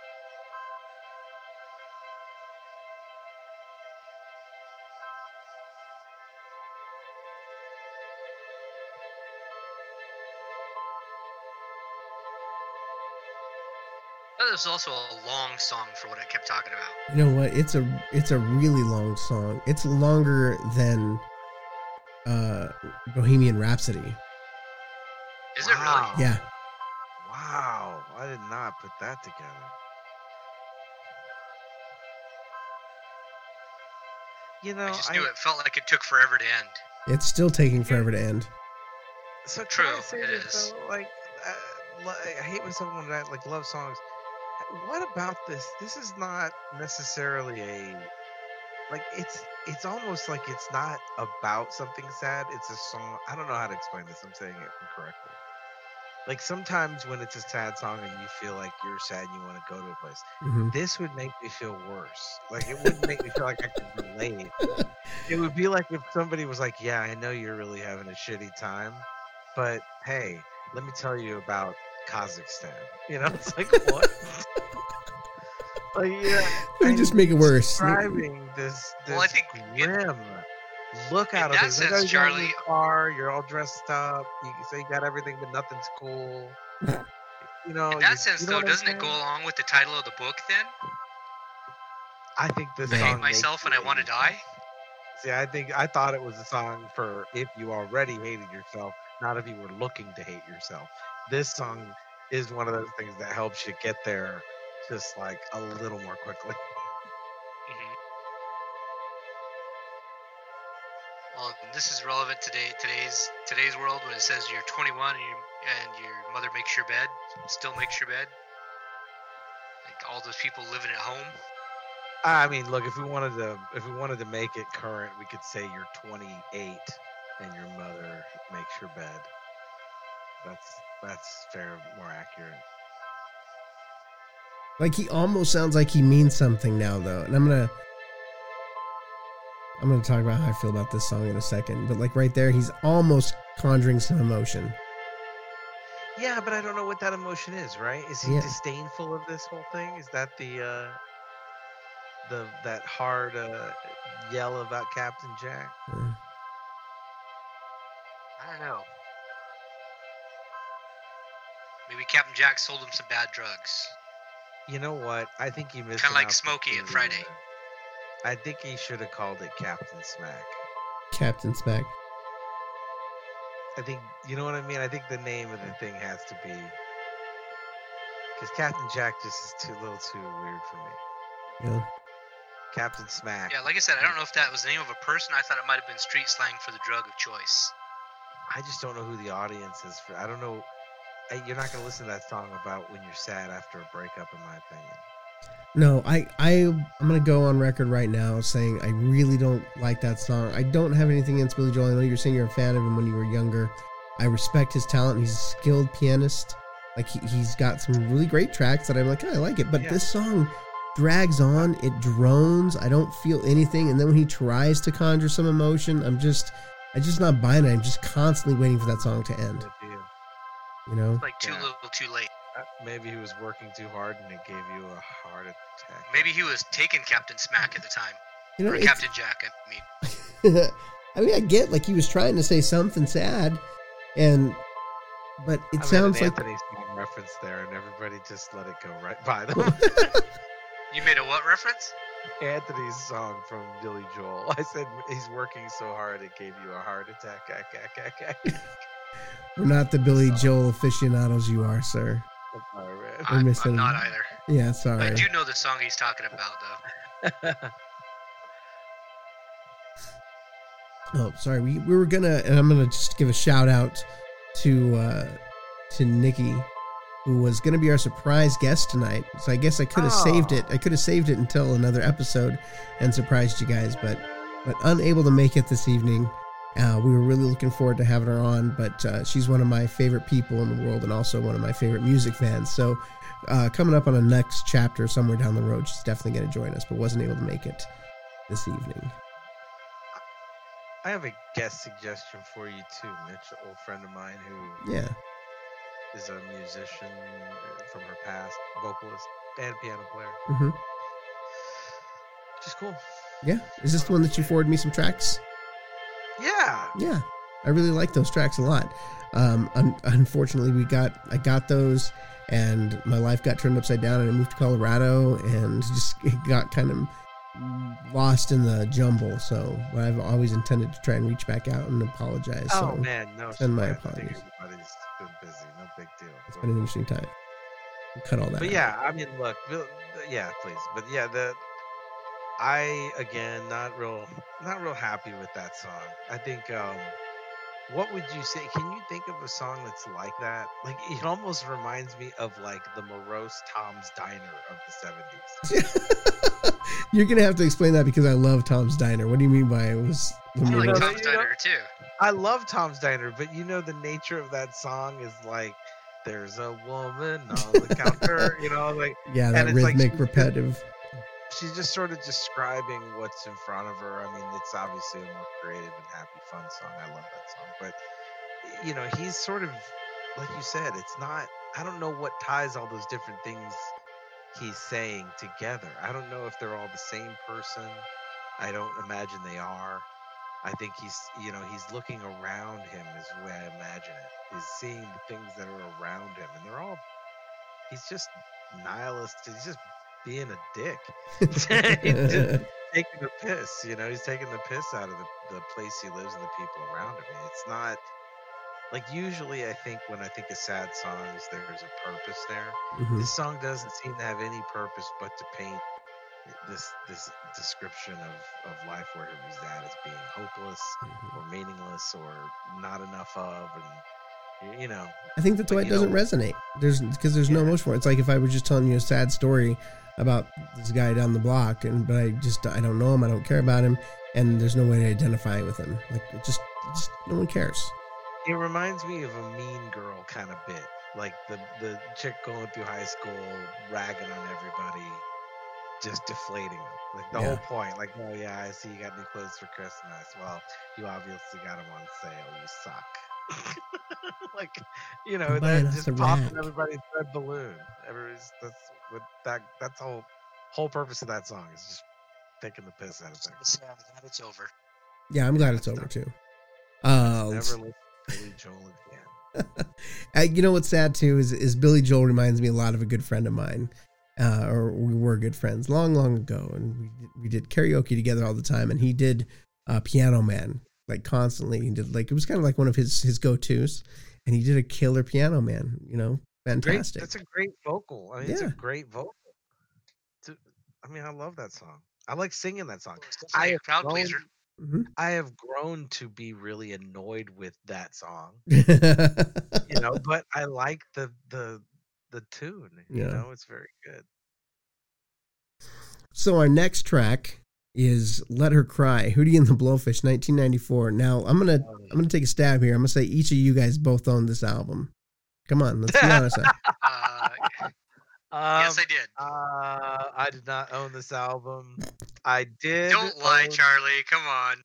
Was also a long song for what I kept talking about. You know what? It's a it's a really long song. It's longer than uh Bohemian Rhapsody. Is it really? Yeah. Wow, I did not put that together. You know, I just knew it felt like it took forever to end. It's still taking forever to end. So True, can I say it this, is. Though? Like, uh, li- I hate when someone that like love songs. What about this? This is not necessarily a like. It's it's almost like it's not about something sad. It's a song. I don't know how to explain this. I'm saying it incorrectly. Like sometimes when it's a sad song and you feel like you're sad and you want to go to a place, hmm this would make me feel worse. Like it wouldn't make me feel like I could relate. It would be like if somebody was like, "Yeah, I know you're really having a shitty time, but hey, let me tell you about Kazakhstan." You know, it's like what? like yeah, Let me just make it worse. Describing this, this Well, I think in- grim look out of that things. Like, sense, oh, you're in your Charlie- car, you're all dressed up. You say you got everything, but nothing's cool. You know, In that you- sense, you know though, doesn't it go along with the title of the book then? I think this I hate song Hate myself and I hate want to die. See, I think I thought it was a song for if you already hated yourself, not if you were looking to hate yourself. This song is one of those things that helps you get there just like a little more quickly. hmm Well, this is relevant today. Today's today's world when it says you're 21 and, you and your mother makes your bed, still makes your bed. Like all those people living at home. I mean, look, if we wanted to if we wanted to make it current, we could say you're 28 and your mother makes your bed. That's that's fair, more accurate. Like he almost sounds like he means something now, though, and I'm gonna. I'm going to talk about how I feel about this song in a second, but like right there, he's almost conjuring some emotion. Yeah, but I don't know what that emotion is, right? Is he Yeah. disdainful of this whole thing? Is that the uh the that hard uh yell about Captain Jack? Uh, I don't know. Maybe Captain Jack sold him some bad drugs. You know what? I think he missed Kinda like Smokey in opportunity Friday. I think he should have called it Captain Smack. Captain Smack. I think you know what I mean. I think the name of the thing has to be because Captain Jack just is too little too weird for me. Yeah. Captain Smack. Yeah, like I said, I don't know if that was the name of a person. I thought it might have been street slang for the drug of choice. I just don't know who the audience is for. I don't know. You're not gonna listen to that song about when you're sad after a breakup, in my opinion. No, I, I, I'm gonna go on record right now saying I really don't like that song. I don't have anything against Billy Joel. I know you're saying you're a fan of him when you were younger. I respect his talent. He's a skilled pianist. Like he, he's got some really great tracks that I'm like, "Oh, I like it. But Yeah. this song drags on. It drones. I don't feel anything. And then when he tries to conjure some emotion, I'm just, I'm just not buying it. I'm just constantly waiting for that song to end. You- You know? Like too Yeah. little, too late. uh, Maybe he was working too hard and it gave you a heart attack. Maybe he was taking Captain Smack at the time, You know, or Captain Jack. I mean, I mean, I get like he was trying to say something sad, and but I it made sounds an like Anthony song reference there, and everybody just let it go right by them. you made a what reference? Anthony's song from Billy Joel. I said he's working so hard it gave you a heart attack. Ack, ack, ack, ack. we're not the Billy Joel aficionados you are, sir. I'm. We're I, missing- I'm not either. Yeah, sorry. I do know the song he's talking about, though. Oh, sorry. We, we were gonna, and I'm gonna just give a shout out to uh to Nikki, who was gonna be our surprise guest tonight. So I guess I could have saved it. I could have saved it until another episode and surprised you guys, but but unable to make it this evening. Uh, we were really looking forward to having her on, but uh, she's one of my favorite people in the world and also one of my favorite music fans. So, uh, coming up on a next chapter somewhere down the road, she's definitely going to join us, but wasn't able to make it this evening. I have a guest suggestion for you too, Mitch, an old friend of mine who Yeah. Is a musician uh, from her past, vocalist and piano player. Mm-hmm. Which is cool. Yeah. Is this the one that you forwarded me some tracks? Yeah. Yeah. I really like those tracks a lot. Um, un- unfortunately, we got I got those, and my life got turned upside down, and I moved to Colorado, and just it got kind of lost in the jumble. So, I've always intended to try and reach back out and apologize. Oh so man, no. send my apologies. Been busy. No big deal. it's been an interesting time. Cut all that. But out. yeah, I mean, look, yeah, please. But yeah, the I again not real not real happy with that song. I think um what would you say? Can you think of a song that's like that? Like it almost reminds me of like the morose Tom's Diner of the 70s. You're gonna have to explain that because I love Tom's Diner. What do you mean by it was? the I like know Morose- that Tom's you know- Diner too. I love Tom's Diner, but you know the nature of that song is like there's a woman on the counter, you know, like yeah, that it's like rhythmic, she's- repetitive. She's just sort of describing what's in front of her. I mean, it's obviously a more creative and happy, fun song. I love that song, but you know, he's sort of like you said. It's not. I don't know what ties all those different things he's saying together. I don't know if they're all the same person. I don't imagine they are. I think he's, you know, he's looking around him is the way I imagine it. He's seeing the things that are around him, and they're all. He's just nihilist. He's just being a dick. Taking the piss. You know, he's taking the piss out of the, the place he lives and the people around him. It's not like usually I think when I think of sad songs, there's a purpose there. Mhm. This song doesn't seem to have any purpose but to paint this this description of, of life where he's at as being hopeless Mhm. or meaningless or not enough of and you know I think that's But why it doesn't know- resonate. There's because there's no emotion for it. It's like if I was just telling you a sad story about this guy down the block, and but I just I don't know him, I don't care about him, and there's no way to identify with him. Like it just, just no one cares. it reminds me of a mean girl kind of bit like the the chick going through high school ragging on everybody just deflating them. Like the Yeah. whole point, like, oh yeah, I see you got new clothes for Christmas. Well, you obviously got them on sale. You suck. like, you know, I'm buying that just a popping rack. everybody's red balloon. Everybody's that's what that that's the whole whole purpose of that song is just taking the piss out of So things. sad that it's over. Yeah, I'm glad it's over too. Uh, Never listen to Billy Joel again. Uh, you know what's sad too is is Billy Joel reminds me a lot of a good friend of mine, uh, or we were good friends long, long ago, and we did, we did karaoke together all the time. And he did uh, Piano Man like constantly. He did like it was kind of like one of his his go tos, and he did a killer Piano Man. You know, Great, fantastic. that's a great vocal. I mean, it's a great vocal. It's a- I mean, I love that song. I like singing that song. It's I have crowd grown- pleaser. Mhm. I have grown to be really annoyed with that song, Mm-hmm. you know, but I like the the the tune. You Yeah. know, it's very good. so our next track is "Let Her Cry," Hootie and the Blowfish, 1994. Now I'm gonna I'm gonna take a stab here. I'm gonna say each of you guys both own this album. Come on, let's be honest. Uh, Um, yes, I did. uh, I did not own this album. I did. Don't lie, own- Charlie. Come on.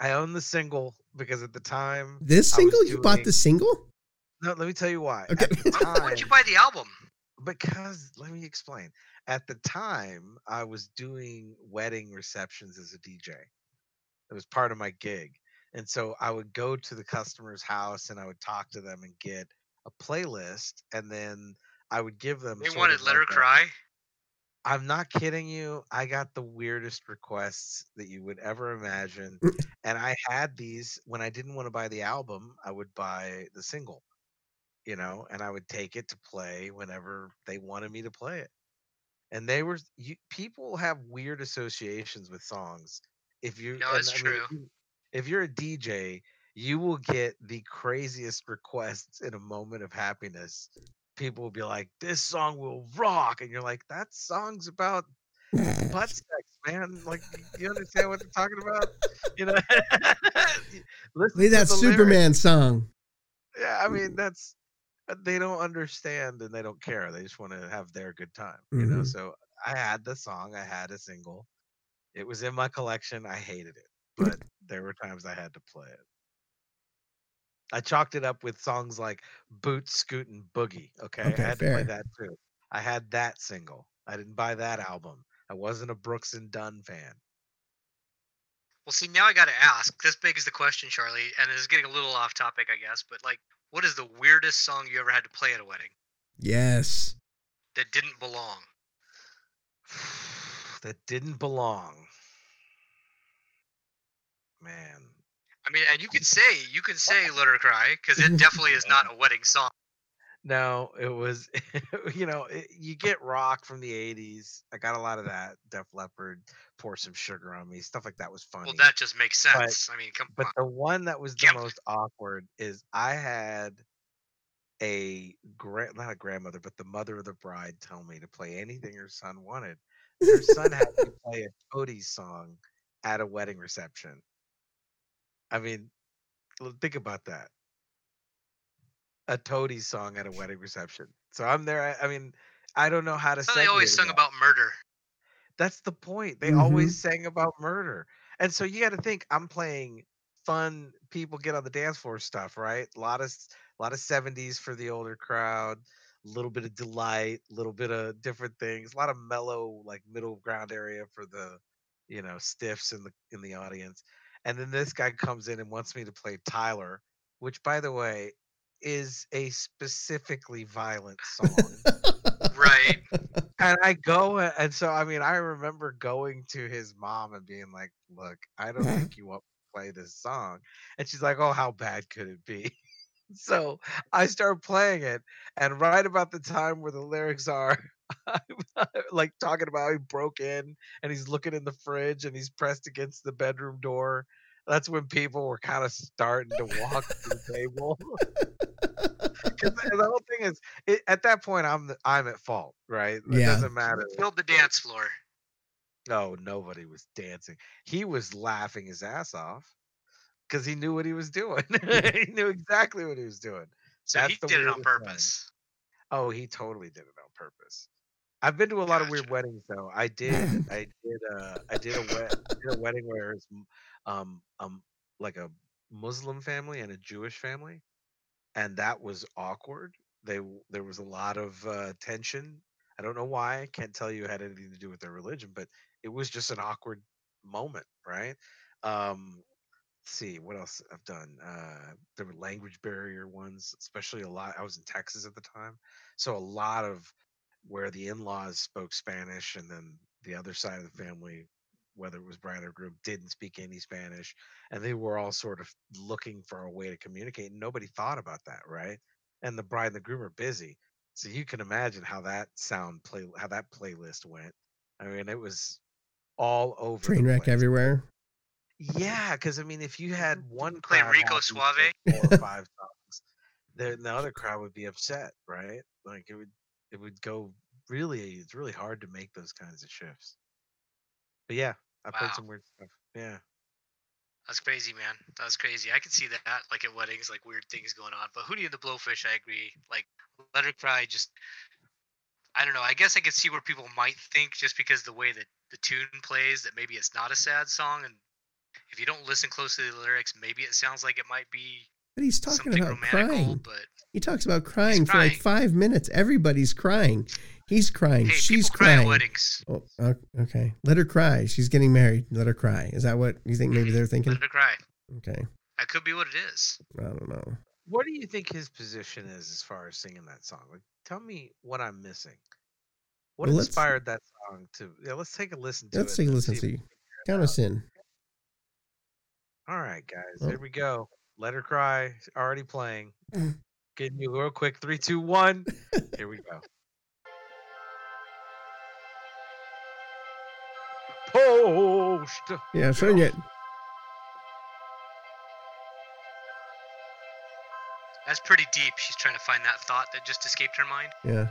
I own the single because at the time. This single, you bought the single? No, let me tell you why. Okay. At the Why, why'd you buy the album? Because let me explain. At the time, I was doing wedding receptions as a DJ. It was part of my gig. And so I would go to the customer's house and I would talk to them and get a playlist and then I would give them They wanted Let Her like Cry. I'm not kidding you. I got the weirdest requests that you would ever imagine. Mm. and I had these when I didn't want to buy the album, I would buy the single, you know, and I would take it to play whenever they wanted me to play it. And they were you, people have weird associations with songs. If you No, and I mean, true. if you- if you're a DJ, you will get the craziest requests in a moment of happiness. People will be like, "This song will rock," and you're like, "That song's about butt sex, man. Like, you understand what they're talking about? You know, listen to that the lyrics. Superman song. Yeah, I mean that's uh, they don't understand and they don't care. They just want to have their good time, you know. Mhm. So I had the song, I had a single. It was in my collection. I hated it, but there were times I had to play it. I chalked it up with songs like Boot Scootin' Boogie. Okay, Okay, I had to play that too. I had that single. I didn't buy that album. I wasn't a Brooks and Dunn fan. Well, see, now I got to ask. This begs the question, Charlie, and this is getting a little off topic, I guess. But like, what is the weirdest song you ever had to play at a wedding Yes. that didn't belong? that didn't belong. Man, I mean, and you can say you can say "Let Her Cry" because it definitely is not a wedding song. No, it was, you know, it, you get rock from the 80s. I got a lot of that. Def Leppard, Pour Some Sugar on Me, stuff like that was funny. Well, that just makes But- sense. I mean, come but on. the one that was the Yep. most awkward is I had a gra- not a grandmother, but the mother of the bride tell me to play anything her son wanted. Her son had to play a Toady song at a wedding reception. I mean, think about that. A Toady song at a wedding reception. So I'm there. I, I mean, I don't know how to. They always sung that. about murder. That's the point. They Mhm. always sang about murder. And so you got to think I'm playing fun people get on the dance floor stuff, right? A lot of a lot of 70s for the older crowd, a little bit of delight, a little bit of different things, a lot of mellow like middle ground area for the you know, stiffs in the in the audience. And then this guy comes in and wants me to play Tyler, which by the way is a specifically violent song Right. And I go and so I mean I remember going to his mom and being like, "Look, I don't think you want to play this song," and she's like, "Oh, how bad could it be?" so I start playing it, and right about the time where the lyrics are. like talking about how he broke in and he's looking in the fridge and he's pressed against the bedroom door. That's when people were kind of starting to walk to the table. 'Cause the the whole thing is, it, at that point, I'm I'm at fault, right? It Yeah. doesn't matter. Killed the dance floor. No, nobody was dancing. He was laughing his ass off because he knew what he was doing. he knew exactly what he was doing. So That's he did it on weirdest one. purpose. Oh, he totally did it on purpose. I've been to a lot of weird weddings though. I did. I did. Uh, I did a wed- did a wedding where it's um um like a Muslim family and a Jewish family, and that was awkward. They there was a lot of uh, tension. I don't know why. I can't tell you it had anything to do with their religion, but it was just an awkward moment, right? Um, see what else I've done. Uh, there were language barrier ones, especially a lot. I was in Texas at the time, so a lot of where the in-laws spoke Spanish and then the other side of the family, whether it was bride or groom, didn't speak any Spanish, and they were all sort of looking for a way to communicate. And nobody thought about that, right? And the bride and the groom are busy, so you can imagine how that sound play, how that playlist went. I mean, it was all over. the Train wreck place. everywhere. Yeah, because I mean, if you had one Play Rico Suave? four or five songs, then the other crowd would be upset, right? Like it would, it would go really. It's really hard to make those kinds of shifts. But yeah, I played Wow. some weird stuff. Yeah, That's crazy, man. That's crazy. I can see that, like at weddings, like weird things going on. But Hootie and the Blowfish, I agree. Like Let Her Cry, just I don't know. I guess I could see where people might think just because the way that the tune plays that maybe it's not a sad song, and if you don't listen closely to the lyrics, maybe it sounds like it might be But he's talking about crying. But He talks about crying for like five minutes. Everybody's crying. He's crying. hey, She's people cry at crying. weddings. Oh, uh, okay. Let her cry. She's getting married. Let her cry. Is that what you think? Maybe mm-hmm. they're thinking. Let her cry. Okay. That could be what it is. I don't know. what do you think his position is as far as singing that song? Like, tell me what I'm missing. What Well, inspired that song to? Yeah, let's take a listen to it. Let's it. take a listen see to if- you. Count us in. All right, guys, Oh. here we go. Let her cry. Already playing. Getting you real quick. Three, two, one. Here we go. Post. Yeah, sing it. That's pretty deep. She's trying to find that thought that just escaped her mind. Yeah.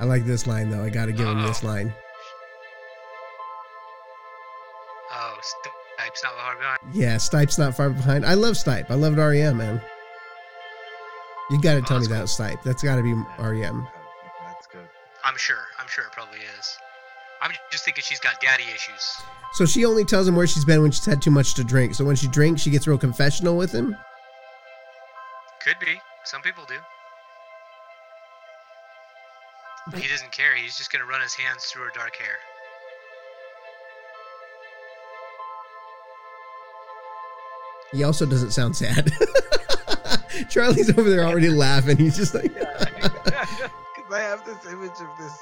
I like this line though. I got to give him this line. Oh, Stipe's not hard behind. Yeah, Stipe's not far behind. I love Stipe. I loved REM, man. You got to Oh, tell me that's that Stipe. That's got to be REM. That's good. I'm sure. I'm sure it probably is. I'm just thinking she's got daddy issues. So she only tells him where she's been when she's had too much to drink. So when she drinks, she gets real confessional with him. Could be. Some people do. But he doesn't care. He's just gonna run his hands through her dark hair. He also doesn't sound sad. Charlie's over there already laughing. He's just like, Because I have this image of this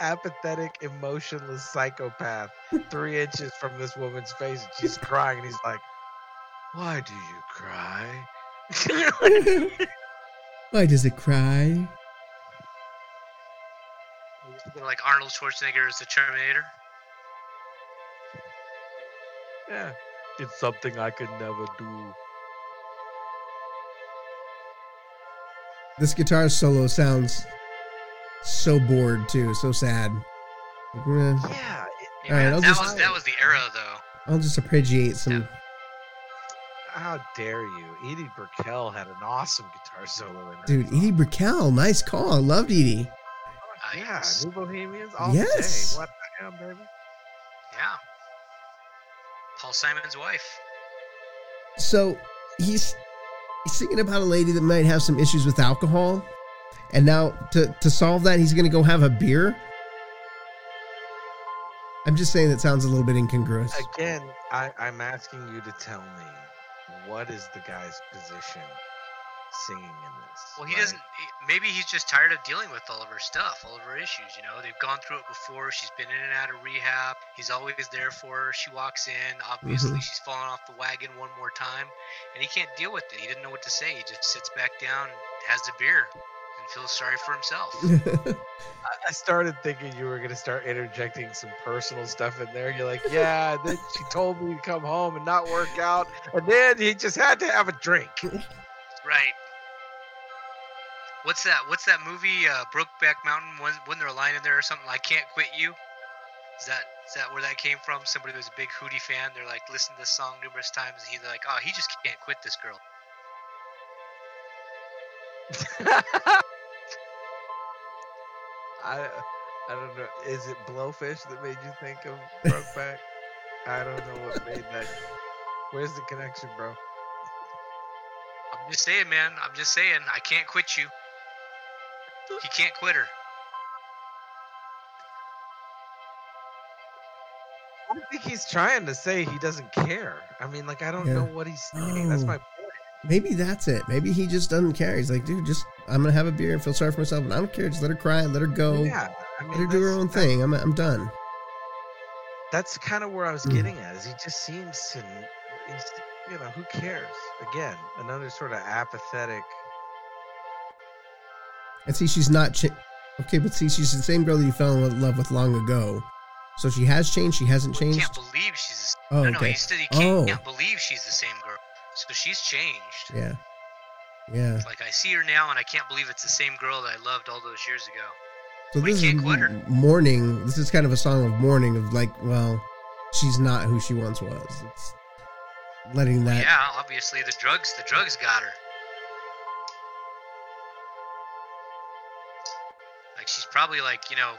apathetic, emotionless psychopath three inches from this woman's face, and she's crying, and he's like, "Why do you cry?" why does it cry? Like Arnold Schwarzenegger is the Terminator. yeah, it's something I could never do. This guitar solo sounds so bored too, so sad. Like, eh, Yeah, it- All right, I'll that just- was that was the era though. I'll just appreciate some. how dare you? Edie Brickell had an awesome guitar solo in her Dude, song. Edie Brickell, nice call. I loved Edie. Uh, Yeah, yes. New Bohemians all Yes. day. What the hell, baby? Yeah. Paul Simon's wife. So he's he's thinking about a lady that might have some issues with alcohol, and now to to solve that, he's going to go have a beer. I'm just saying that sounds a little bit incongruous. Again, I, I'm asking you to tell me what is the guy's position singing in this? Well, he right? doesn't. he- Maybe he's just tired of dealing with all of her stuff, all of her issues. You know, they've gone through it before. She's been in and out of rehab. He's always there for her. She walks in. Obviously, Mhm. she's fallen off the wagon one more time, and he can't deal with it. He didn't know what to say. He just sits back down, has a beer, and feels sorry for himself. I- I started thinking you were going to start interjecting some personal stuff in there. You're like, yeah, then she told me to come home and not work out, and then he just had to have a drink. Right. What's that? What's that movie? Uh, Brokeback Mountain. Wasn't, wasn't there a line in there or something? I can't quit you. Is that is that where that came from? Somebody who was a big Hootie fan. They're like, listen to this song numerous times, and he's like, oh, he just can't quit this girl. I I don't know. Is it Blowfish that made you think of Brokeback? I don't know what made that. Where's the connection, bro? I'm just saying, man. I'm just saying. I can't quit you. He can't quit her. I don't think he's trying to say he doesn't care. I mean, like I don't Yeah. know what he's saying. That's my point. Maybe that's it. Maybe he just doesn't care. He's like, dude, just I'm gonna have a beer and feel sorry for myself, and I don't care. Just let her cry, let her go, Yeah, I mean, let her do her own thing. I'm I'm done. That's kind of where I was Mm. getting at. Is he just seems to, you know, who cares? Again, another sort of apathetic. And see, she's not. Cha- okay, but see, she's the same girl that you fell in love with long ago. So she has changed. She hasn't Well, changed. can't believe she's. The, Oh, no, no. okay. He said he can't, Oh. can't believe she's the same girl. So she's changed. Yeah, yeah. Like I see her now, and I can't believe it's the same girl that I loved all those years ago. So But he this is can't quit her. m- mourning. This is kind of a song of mourning of like, well, she's not who she once was. It's letting that. yeah, obviously the drugs. The drugs got her. Like she's probably like you know,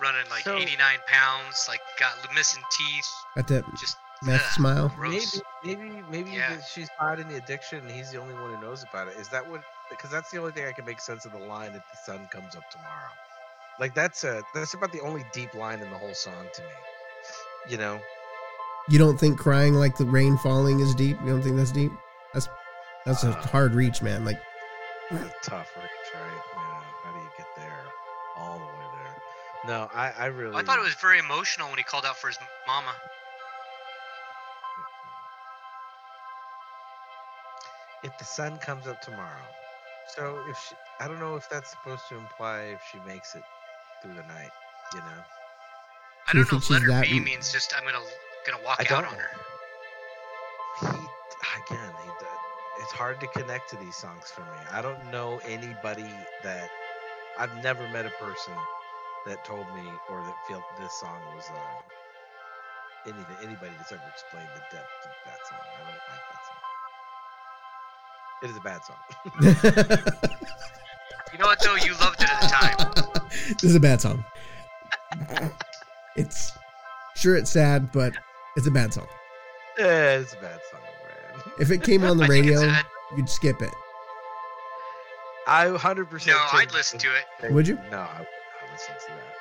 running like So- 89 pounds. Like got missing teeth. Got that Just meth ugh, smile. Gross. Maybe, maybe, maybe Yeah. that she's hiding the addiction, and he's the only one who knows about it. Is that what? Because that's the only thing I can make sense of the line "If the sun comes up tomorrow." Like that's a that's about the only deep line in the whole song to me. You know, You don't think crying like the rain falling is deep? You don't think that's deep? That's that's a Uh, hard reach, man. Like, It's a tough reach, right? Yeah. how do you get there, all the way there? No, I, I really. I thought it was very emotional when he called out for his mama. The sun comes up tomorrow. So if she, I don't know if that's supposed to imply if she makes it through the night, you know. I Do you don't know think if let her that be m- means just I'm gonna gonna walk I out on her. He again, he it's hard to connect to these songs for me. I don't know anybody that I've never met a person that told me or that felt this song was uh anything anybody that's ever explained the depth of that song. I don't like that song. It is a bad song. You know what though? You loved it at the time. this is a bad song. It's sure it's sad, but it's a bad song. Yeah, it's a bad song, man. If it came on the I think it's radio, you'd skip it. I 100% No, I'd listen to it. that- Would you? No, I would listen to that.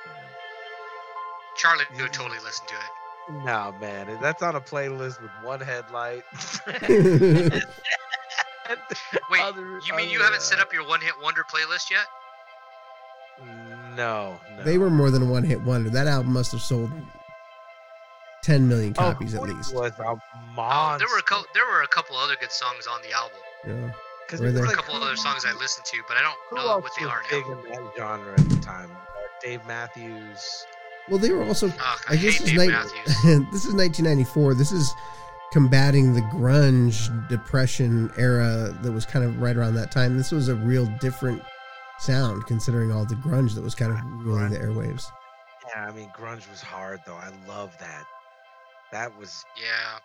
Charlie You- would totally listen to it. No, man, that's on a playlist with one headlight. Wait, Other- you mean you haven't set uh, up your one hit wonder playlist yet? No, no. they were more than a one hit wonder. That album must have sold 10 million copies at Queen least. Was a Oh, monster. there were a couple. There were a couple other good songs on the album. Yeah. 'Cause were it there- There were a couple other songs I listened to, but I don't know what they was are big now. in that genre at the time? Dave Matthews. Well, they were also. Ugh, I, I guess hate this is, Dave ni- Matthews. this is 1994. This is combating the grunge depression era that was kind of right around that time. This was a real different sound considering all the grunge that was kind of ruling the airwaves. Yeah, I mean, grunge was hard though. I love that. That was Yeah.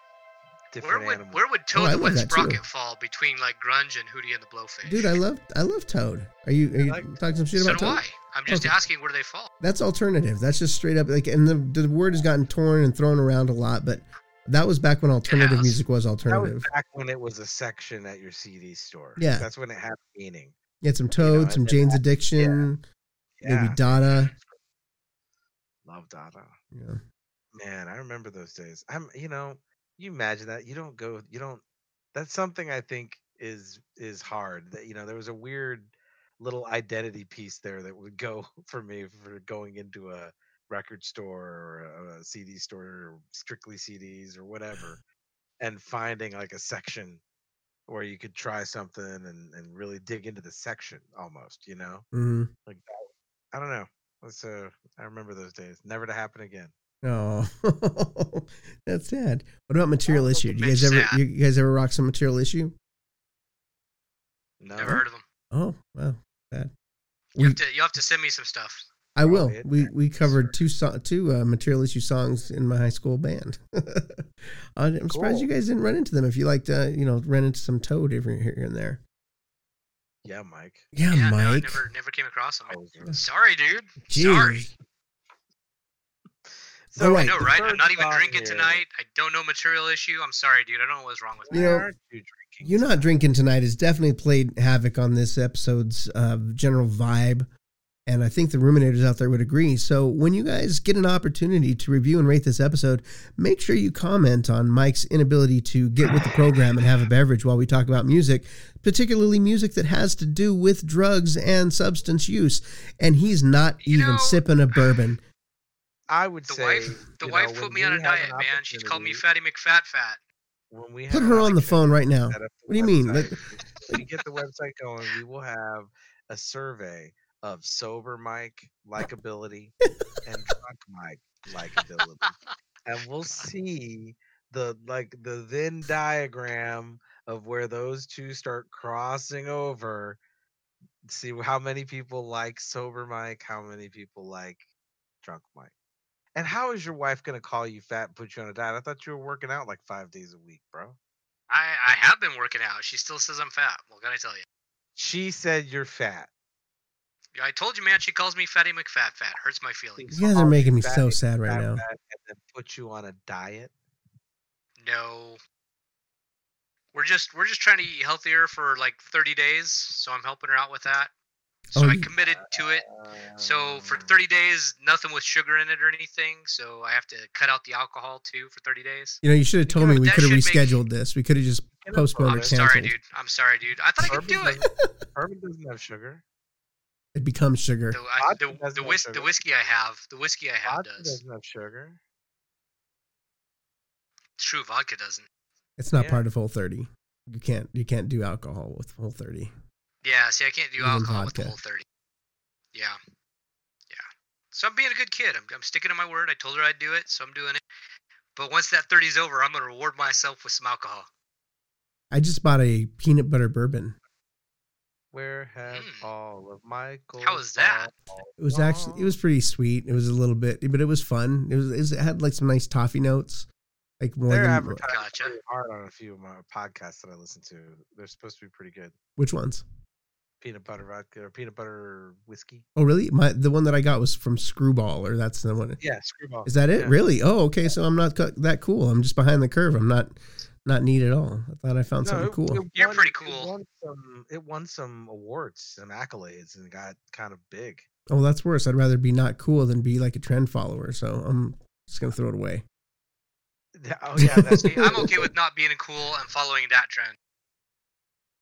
different Where would animal. where would Oh, Toad I the love Wet that too. Sprocket fall between like grunge and Hootie and the Blowfish? Dude, I love I love Toad. Are you are you like- talking some shit so about Toad? I. I'm just Okay. asking where they fall. That's alternative. That's just straight up like, and the the word has gotten torn and thrown around a lot, but that was back when alternative music was alternative. that was back when it was a section at your CD store. Yeah. that's when it had meaning. You had some know, Toad, and some Jane's that- Addiction, Yeah, maybe Dada. love Dada. Yeah. Man, I remember those days. I'm, you know, you imagine that you don't go, you don't. That's something I think is is hard. That you know, there was a weird little identity piece there that would go for me for going into a record store or a CD store or strictly CDs or whatever, and finding like a section where you could try something and and really dig into the section almost. You know, Mhm. like that. I don't know. That's uh, I remember those days. Never to happen again. Oh, that's sad. What about Material Issue? Do you guys ever sad. you guys ever rock some Material Issue? No, Never heard of them. Oh, wow, bad. You We, have to you have to send me some stuff. I will. We then. we covered two so, two uh, Material Issue songs in my high school band. I'm surprised you guys didn't run into them. If you liked, uh, you know, run into some Toad every here and there. Yeah, Mike. Yeah, yeah, no, I Mike. never never came across him. Poser. Sorry, dude. Jeez. Sorry. All right. No, the right? I'm not even drinking here- tonight. I don't know material issue. I'm sorry, dude. I don't know what's wrong with You me. Why know, aren't you drinking? Not drinking tonight has definitely played havoc on this episode's uh, general vibe. And I think the ruminators out there would agree. So when you guys get an opportunity to review and rate this episode, make sure you comment on Mike's inability to get with the program and have a beverage while we talk about music, particularly music that has to do with drugs and substance use. And he's not You even know- sipping a bourbon. I would The say wife, the wife know, put me on a diet, man. She called me Fatty McFat Fat. When we Put her on the phone right now. set up the What do you mean? website, Let- when we get the website going, we will have a survey of sober Mike likability and drunk Mike likability, and we'll see the like the Venn diagram of where those two start crossing over. See how many people like sober Mike, how many people like drunk Mike. And how is your wife gonna call you fat and put you on a diet? I thought you were working out like five days a week, bro. I, I have been working out. She still says I'm fat. What can I tell you? She said you're fat. Yeah, I told you, man. She calls me Fatty McFat Fat. Hurts my feelings. You guys are making me fat so sad right now. And then put you on a diet. No. We're just we're just trying to eat healthier for like 30 days, so I'm helping her out with that. So Oh, I you- committed to it. So for Um, 30 days, nothing with sugar in it or anything. So I have to cut out the alcohol too for 30 days. You know, you should have told me we could have should make- rescheduled this. We could have just Get a postponed or bonus. canceled. Sorry, dude. I'm sorry, dude. I thought I could do it. doesn't- doesn't have sugar. It becomes sugar. The, I, Vodka the, the, have whis- sugar. the whiskey I have, the whiskey I have Vodka does. doesn't have sugar. It's true, vodka doesn't. It's not Yeah. part of Whole 30. You can't you can't do alcohol with Whole 30. Yeah, see, I can't do Even alcohol with whole 30. Yeah. Yeah. So I'm being a good kid. I'm, I'm sticking to my word. I told her I'd do it, so I'm doing it. But once that 30's over, I'm going to reward myself with some alcohol. I just bought a peanut butter bourbon. Where have Mm. all of Michael? How was that? It was actually it was pretty sweet. It was a little bit, but it was fun. It was, it was it had like some nice toffee notes, like more They're than advertising Gotcha. hard on a few of my podcasts that I listen to. They're supposed to be pretty good. which ones. Peanut butter vodka or peanut butter whiskey. Oh really? My the one that I got was from Screwball, or that's the one. Yeah, screwball. Is that it? Yeah. Really? Oh, okay. So I'm not co- that cool. I'm just behind the curve. I'm not not neat at all. I thought I found something it- cool. it You're won- pretty It cool. won, some, it won some awards, some accolades, and got kind of big. Oh, that's worse. I'd rather be not cool than be like a trend follower. So I'm just gonna throw it away. Oh yeah, that's See, I'm okay with not being cool and following that trend.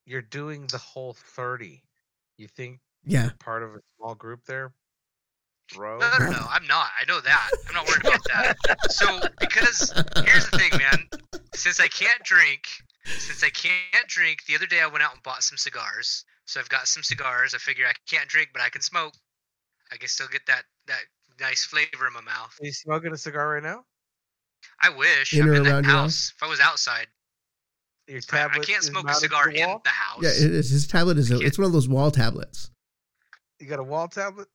You're doing the whole thirty. You think Yeah. you're part of a small group there, bro? No, no, no. I'm not. I know that. I'm not worried about that. So, because here's the thing, man. Since I can't drink, since I can't drink, the other day I went out and bought some cigars. So I've got some cigars. I figure I can't drink, but I can smoke. I can still get that that nice flavor in my mouth. Are you smoking a cigar right now? I wish In I'm in the around your house. If I was outside, Your I, I can't smoke a cigar the in the house. Yeah, it is. His tablet is. A, it's one of those wall tablets. You got a wall tablet.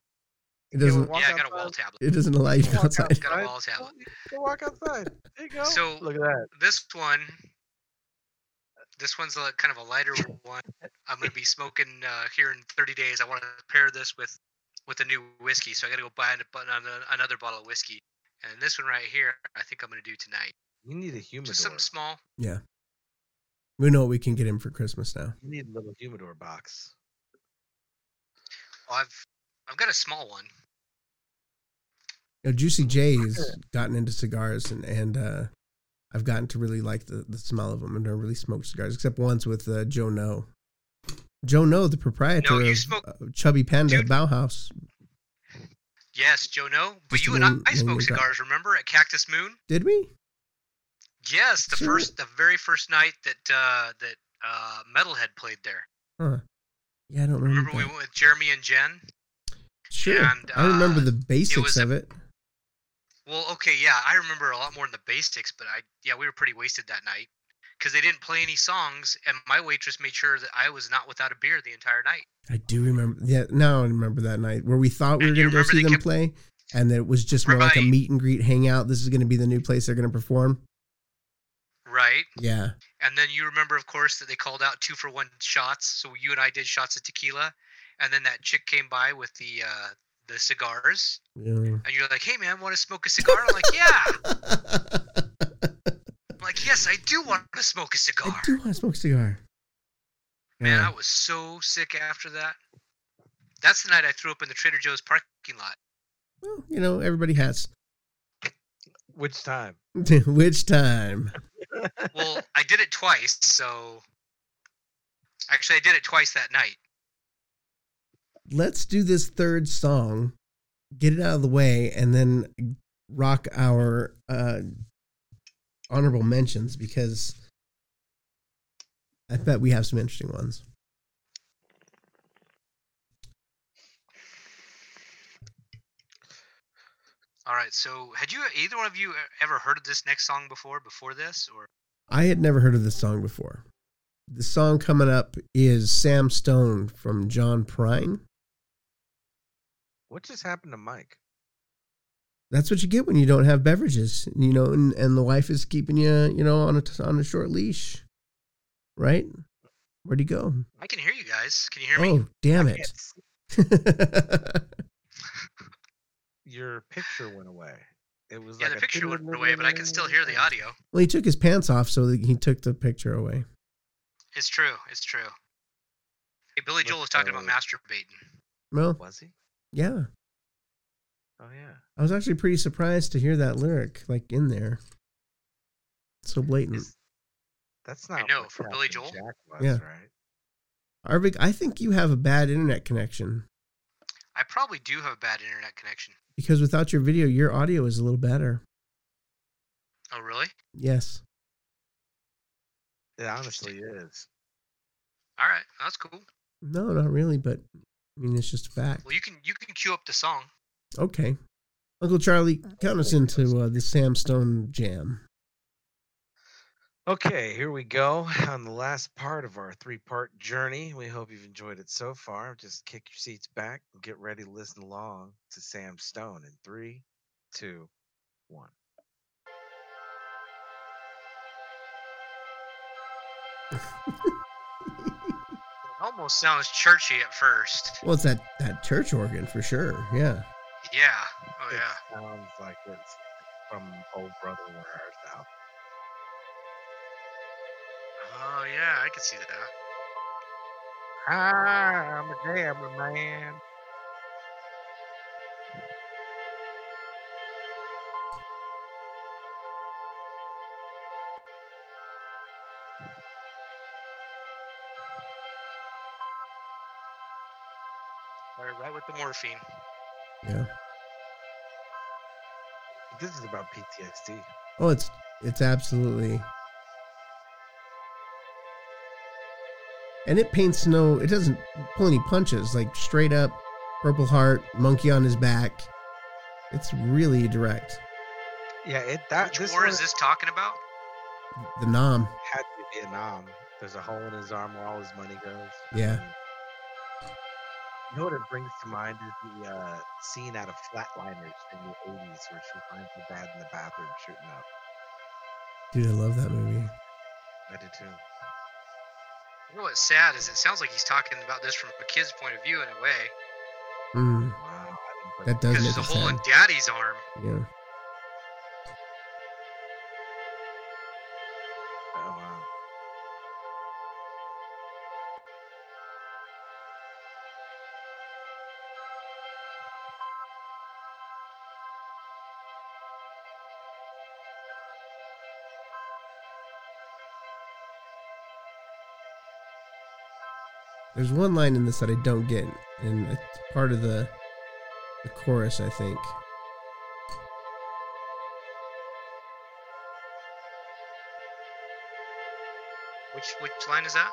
It doesn't. can't yeah, I got a wall tablet. It doesn't allow you to Walk go outside. Got a wall tablet. Go walk outside. There you go. So- look at that. This one, this one's a, kind of a lighter one. I'm gonna be smoking uh, here in 30 days. I want to pair this with with a new whiskey, so I got to go buy another, another bottle of whiskey. And this one right here, I think I'm gonna do tonight. You need a humidor. Just something small. Yeah. We know what we can get him for Christmas now. You need a little humidor box. Well, I've I've got a small one. You know, Juicy J has gotten into cigars, and and uh, I've gotten to really like the, the smell of them. and I've never really smoked cigars except once with uh, Joe No. Joe No, the proprietor No, of smoke- uh, Chubby Panda Dude. Bauhaus. Yes, Joe. No, but Just you and I, name- I smoked cigars. Remember at Cactus Moon? Did we? Yes, the first, the very first night that uh, that uh, Metalhead played there. Huh. Yeah, I don't remember. Remember we went with Jeremy and Jen? Sure. and, I remember uh, the basics a- of it. Well, okay, yeah, I remember a lot more than the basics, but I yeah, we were pretty wasted that night because they didn't play any songs, and my waitress made sure that I was not without a beer the entire night. I do remember. Yeah, now I remember that night where we thought we were And you going to go see them kept- play, and that it was just more like a meet and greet hangout. This is going to be the new place they're going to perform. Right? Yeah. And then you remember, of course, that they called out two for one shots. So you and I did shots of tequila, and then that chick came by with the uh, the cigars, Yeah. and you're like, "Hey, man, want to smoke a cigar?" I'm like, "Yeah." I'm like, "Yes, I do want to smoke a cigar." I do want to smoke a cigar. Man, Yeah. I was so sick after that. That's the night I threw up in the Trader Joe's parking lot. Well, you know, everybody has. Which time? Which time? Well, I did it twice, so actually, I did it twice that night. Let's do this third song, get it out of the way, and then rock our uh, honorable mentions because I bet we have some interesting ones. All right. So, had you either one of you ever heard of this next song before? Before this, or I had never heard of this song before. The song coming up is Sam Stone from John Prine. What just happened to Mike? That's what you get when you don't have beverages, you know, and, and the wife is keeping you, you know, on a on a short leash, right? Where'd he go? I can hear you guys. Can you hear me? Oh, damn it! can't see- Your picture went away. It was Yeah, like the a picture went away, but I can still hear the audio. well, he took his pants off, so that he took the picture away. It's true. It's true. Hey, Billy Joel was talking about masturbating. Well, Was he? yeah, Oh yeah. I was actually pretty surprised to hear that lyric like in there. So blatant. Is- that's not. know, what for Billy Captain Joel? Jack was, Yeah. right? Arvik, I think you have a bad internet connection I probably do have a bad internet connection. because without your video, your audio is a little better. Oh, really? Yes. It honestly is. All right, that's cool. No, not really, but I mean, it's just a fact. Well, you can you can cue up the song. Okay. Uncle Charlie, count us into uh, the Sam Stone jam. Okay, here we go on the last part of our three part journey. We hope you've enjoyed it so far. Just kick your seats back and get ready to listen along to Sam Stone in three, two, one. It almost sounds churchy at first. Well, it's that, that church organ for sure. Yeah. Yeah. Oh It yeah. sounds like it's from Old Brother Where Art Thou. Oh yeah, I can see that. Ah, I'm a gambler man. Right, right with the morphine. Yeah. This is about PTSD. Oh, it's it's absolutely. And it paints no. It doesn't pull any punches. Like straight up, Purple Heart, monkey on his back. It's really direct. Yeah, it that Which this war one is this talking about? The Nam. had to be a Vietnam. There's a hole in his arm where all his money goes. Yeah. You know what it brings to mind is the uh, scene out of Flatliners in the 80s where she finds the dad in the bathroom shooting up. Dude, I love that movie. I did too. You know what's sad is it sounds like he's talking about this from a kid's point of view in a way. Mm, Wow. I didn't put that does Because make there's it a hole sad. in Daddy's arm. Yeah. There's one line in this that I don't get, and it's part of the the chorus, I think. Which which line is that?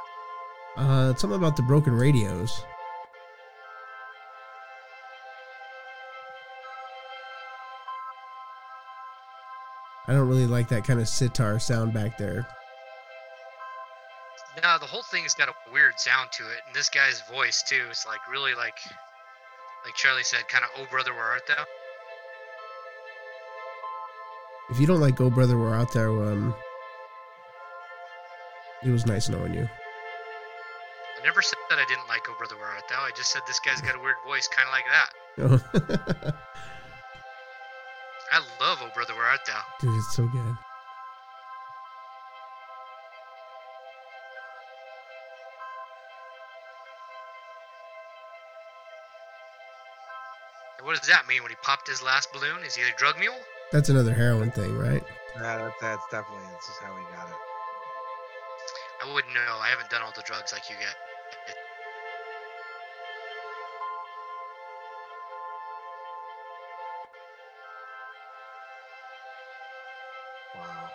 Uh, it's something about the broken radios. I don't really like that kind of sitar sound back there. No, the whole thing's got a weird sound to it, and this guy's voice too. It's like really like, like Charlie said, kind of "Oh brother, where art thou?" If you don't like "Oh Brother, We're Out There," um, It was nice knowing you. I never said that I didn't like Oh Brother Where Art Thou. I just said this guy's got a weird voice, kind of like that. Oh. I love Oh Brother Where Art Thou. Dude, it's so good. What does that mean when he popped his last balloon? Is he a drug mule? That's another heroin thing, right? Yeah, that's, that's definitely that's just how he got it. I wouldn't know. I haven't done all the drugs like you get. Wow.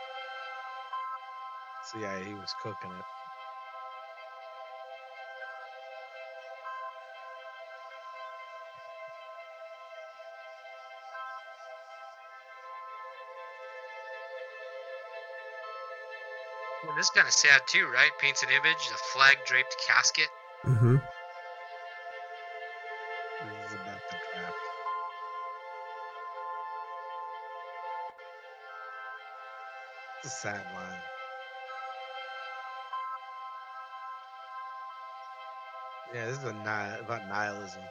So yeah, he was cooking it. Well, this is kind of sad too, right? Paints an image, the flag draped casket. Mm-hmm. This is about the draft. It's a sad line. Yeah, this is a ni- about nihilism.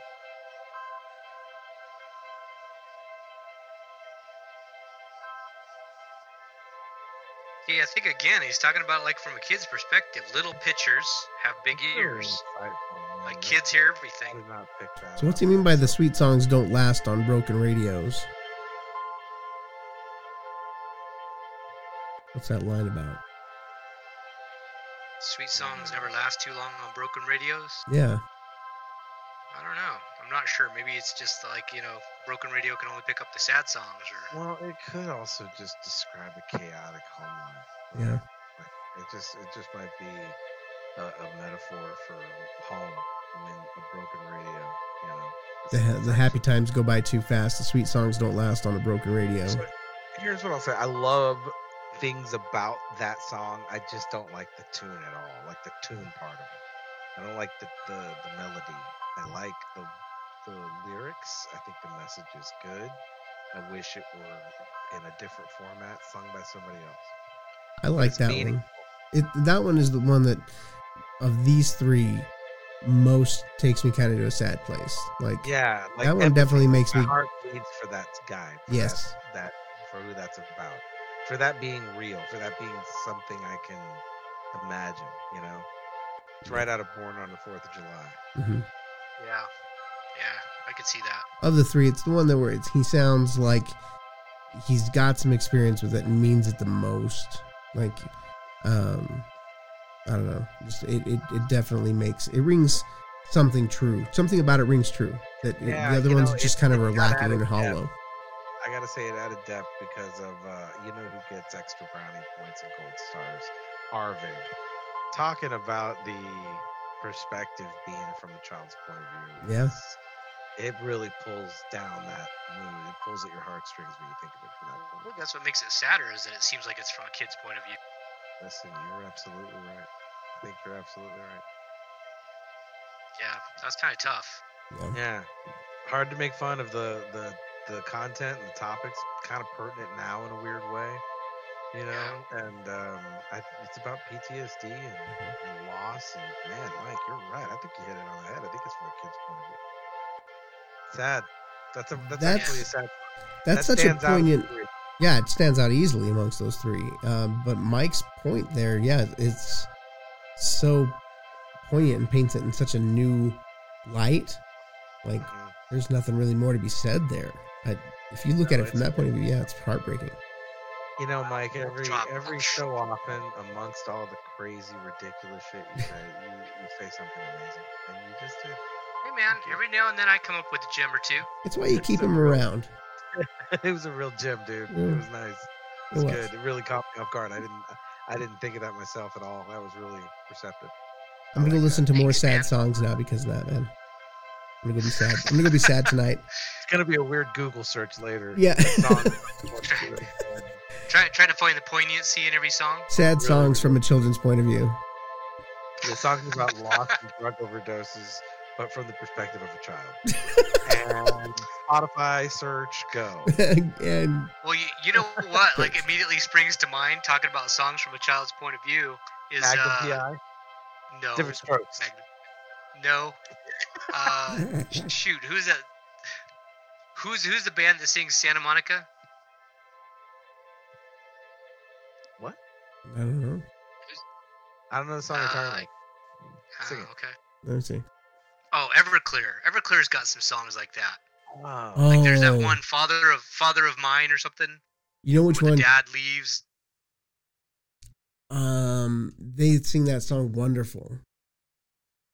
Yeah, I think again he's talking about like from a kid's perspective. Little pitchers have big ears. Insightful, man. Like kids hear everything. did not pick that So what's he up. mean by the sweet songs don't last on broken radios? What's that line about? Sweet songs never last too long on broken radios. Yeah. I don't know. I'm not sure. Maybe it's just like you know, broken radio can only pick up the sad songs, or Well, it could also just describe a chaotic home life. Yeah. It just it just might be a, a metaphor for home. I mean, a broken radio. You know. The, ha- the happy times go by too fast. The sweet songs don't last on a broken radio. So, here's what I'll say. I love things about that song. I just don't like the tune at all. Like the tune part of it. I don't like the the, the melody. I like the the lyrics. I think the message is good. I wish it were in a different format, sung by somebody else. I like It's that meaningful. one. It that one is the one that of these three most takes me kind of to a sad place. Like Yeah, like that one definitely makes My me heart bleeds for that guy. for Yes. that, that for who that's about. For that being real. For that being something I can imagine. You know, it's right out of Born on the Fourth of July. Mhm. yeah, yeah, I could see that. of the three, it's the one that where it's, he sounds like he's got some experience with it and means it the most. Like, um, I don't know. Just it, it, it definitely makes it rings something true. Something about it rings true. That it- the other ones know, just kind of it are lacking added and depth. hollow. I gotta say it added depth because of uh, you know who gets extra brownie points and gold stars? Arvid. Talking about the perspective being from a child's point of view. Yeah. Is- It really pulls down that mood. It pulls at your heartstrings when you think of it from that I point. think that's what makes it sadder is that it seems like it's from a kid's point of view. Listen, you're absolutely right. I think you're absolutely right. Yeah, that's kind of tough. Yeah. Yeah. Hard to make fun of the the the content and the topics. Kind of pertinent now in a weird way, you know. And um, I, it's about PTSD and, and loss. And man, Mike, you're right. I think you hit it on the head. I think it's from a kid's point of view. Sad. That's a that's, That's- actually a sad. That's that such a stands out of the poignant. Yeah, it stands out easily amongst those three. Um, but Mike's point there, yeah, it's so poignant and paints it in such a new light. Like, Mhm. there's nothing really more to be said there. I, if you look No, at it from that point of view, yeah, it's heartbreaking. You know, Mike, every Drop. every so often, amongst all the crazy, ridiculous shit you say, you, you say something amazing, and you just did. Hey man, every now and then I come up with a gem or two. It's why you keep so him real. around. it was a real gem, dude. Yeah. It was nice. It It was was. good. It really caught me off guard. I didn't I didn't think of that myself at all. That was really receptive. I'm gonna like listen to more Thanks, sad man. songs now because of that, man. I'm gonna go be sad. I'm gonna go be sad tonight. It's gonna be a weird Google search later. Yeah. Try try to find the poignancy in every song. sad Really, songs from a children's point of view. the songs about loss and drug overdoses, but from the perspective of a child. and Spotify search go. and Well, you, you know what? Like immediately springs to mind talking about songs from a child's point of view is Magnum uh, PI. no Different strokes. Magnum. No. Uh, shoot, who's that? Who's who's the band that sings Santa Monica? What? I don't know. I don't know the song you're talking Uh, about. Ah, it. okay. Let me see. Oh, Everclear. Everclear's got some songs like that. Oh. Like there's that Oh. one Father of Father of Mine or something. You know which where one? the dad leaves. Um, they sing that song "Wonderful."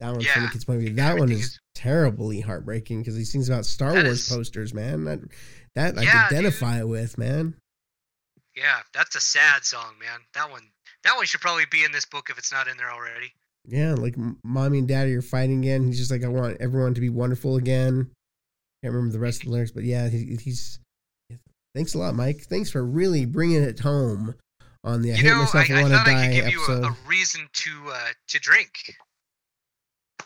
That one from Yeah. the kid's point of view. That one is is- terribly heartbreaking because he sings about Star That Wars is- posters, man. That that I Yeah, can dude. identify with, man. Yeah, that's a sad song, man. That one that one should probably be in this book if it's not in there already. Yeah, like mommy and daddy are fighting again. He's just like, I want everyone to be wonderful again. Can't remember the rest of the lyrics, but yeah, he, he's. Thanks a lot, Mike. Thanks for really bringing it home on the I you hate know, myself I, I want to I die could give episode. you a, a reason to uh, to drink.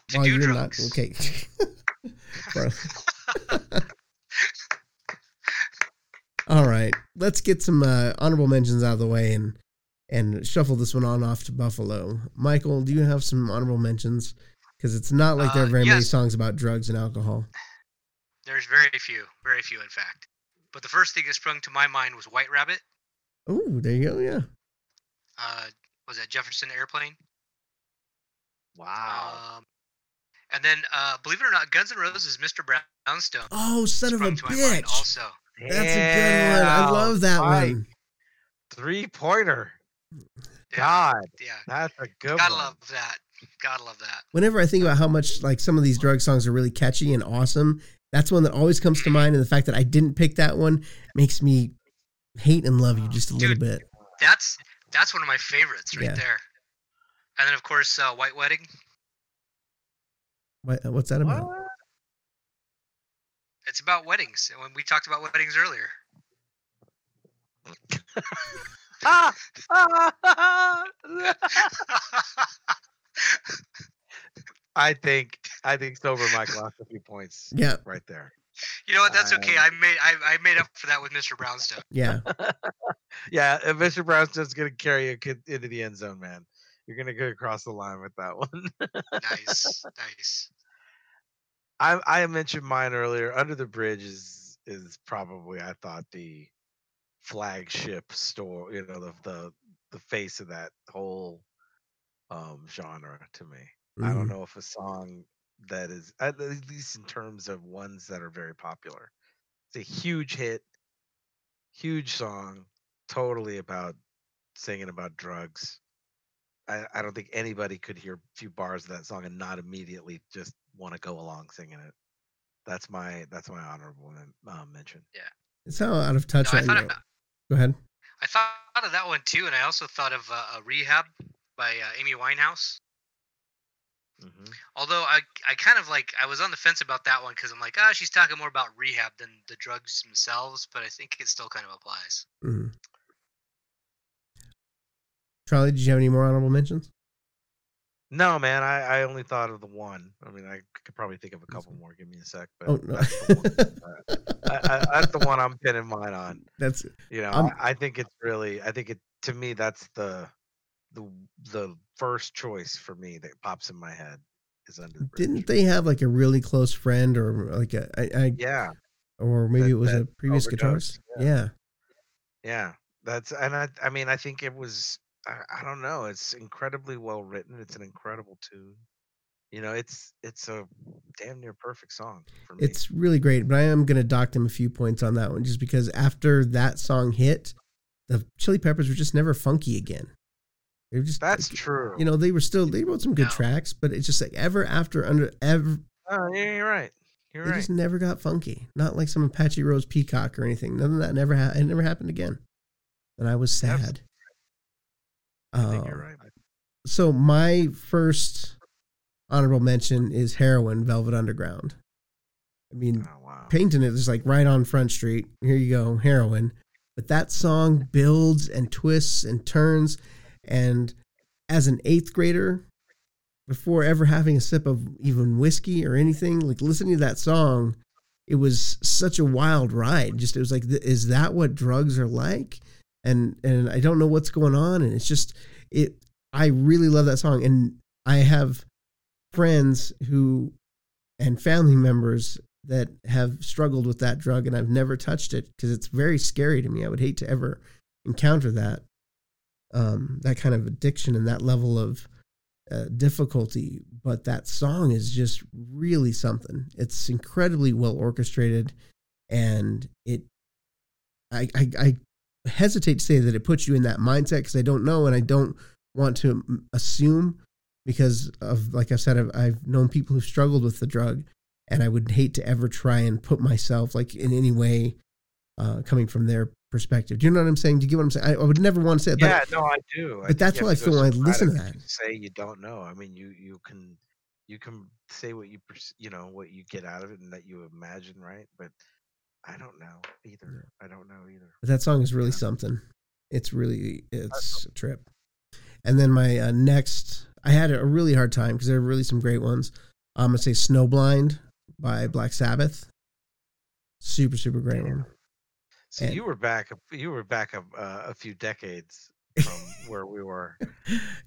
To While do you're drugs. not okay. All right, let's get some uh, honorable mentions out of the way and and shuffle this one on off to Buffalo. Michael, do you have some honorable mentions? Because it's not like there are Uh, very many songs about drugs and alcohol. There's very few, very few in fact. But the first thing that sprung to my mind was White Rabbit. Oh, there you go. Yeah. Uh, was that Jefferson Airplane? Wow. Um, and then, uh, believe it or not, Guns N' Roses, Mr. Brownstone. Oh, son of a sprung to my mind bitch! Also, That's a good one. I love that one. Three pointer. Yeah, God, yeah, that's a good gotta one. love that. Gotta love that. Whenever I think about how much like some of these drug songs are really catchy and awesome, that's one that always comes to mind. And the fact that I didn't pick that one makes me hate and love you just a little bit. That's that's one of my favorites right Yeah. there. And then, of course, uh, White Wedding. What, what's that about? What? It's about weddings, and when we talked about weddings earlier. I think I think sober Mike lost a few points Yeah, right there. you know what? That's okay. Uh, I made I, I made up for that with Mr. Brownstone. yeah. Yeah, Mr. Brownstone's gonna carry you into the end zone, man. You're gonna go across the line with that one. Nice, nice. I I mentioned mine earlier. Under the Bridge is is probably I thought the flagship store. You know the the the face of that whole um genre to me. I don't Mhm. know if a song that is at least in terms of ones that are very popular. It's a huge hit, huge song, totally about singing about drugs. I, I don't think anybody could hear a few bars of that song and not immediately just want to go along singing it. That's my that's my honorable men- uh, mention. Yeah, it's how out of touch No, I I thought know. Of, Go ahead. I thought of that one too, and I also thought of uh, a Rehab by uh, Amy Winehouse. hmm Although I I kind of like I was on the fence about that one because I'm like, ah, she's talking more about rehab than the drugs themselves, but I think it still kind of applies. Mhm. Charlie, did you have any more honorable mentions? No, man, I, I only thought of the one. I mean, I could probably think of a couple more. Give me a sec. But Oh no, that's, the one, I, I, that's the one I'm pinning mine on. that's You know, I'm- I, I think it's really. I think it to me that's the the the first choice for me that pops in my head is under the didn't they have like a really close friend or like a I, I Yeah, or maybe That- it was a previous guitarist? Yeah. yeah. That's and I. I mean, I think it was. I, I don't know. It's incredibly well written. It's an incredible tune. You know, it's it's a damn near perfect song for me. It's really great, but I am going to dock them a few points on that one just because after that song hit, the Chili Peppers were just never funky again. They were just that's like, true. You know, they were still they wrote some good No. tracks, but it's just like ever after under ever Oh, yeah, you're right. You're they right. just never got funky. Not like some Apache Rose Peacock or anything. None of that never ha- it never happened again. And I was sad. I think you're Uh, right. So my first honorable mention is Heroin Velvet Underground. I mean, Oh, wow. painting it is like right on Front Street. Here you go, heroin. But that song builds and twists and turns. And as an eighth grader, before ever having a sip of even whiskey or anything, like listening to that song, it was such a wild ride. Just it was like, is that what drugs are like? And and I don't know what's going on. And it's just it I really love that song, and I have friends who and family members that have struggled with that drug, and I've never touched it because it's very scary to me. I would hate to ever encounter that um, that kind of addiction and that level of uh, difficulty. But that song is just really something. It's incredibly well orchestrated, and it. I, I, I hesitate to say that it puts you in that mindset because I don't know and I don't want to assume because of like I've said I've, I've known people who've struggled with the drug and I would hate to ever try and put myself like in any way uh, coming from their perspective. Do you know what I'm saying? Do you get what I'm saying? I, I would never want to say it. Yeah, no, I do. But that's what I feel when I listen to that. Say you don't know. I mean, you you can you can say what you you know what you get out of it and that you imagine, right? But I don't know either. Yeah. I don't know either. But that song is really yeah. something. It's really it's a trip. And then my uh, next, I had a really hard time because there are really some great ones. I'm gonna say "Snowblind" by Black Sabbath. Super super great one. So and, you were back. You were back a, uh, a few decades from where we were.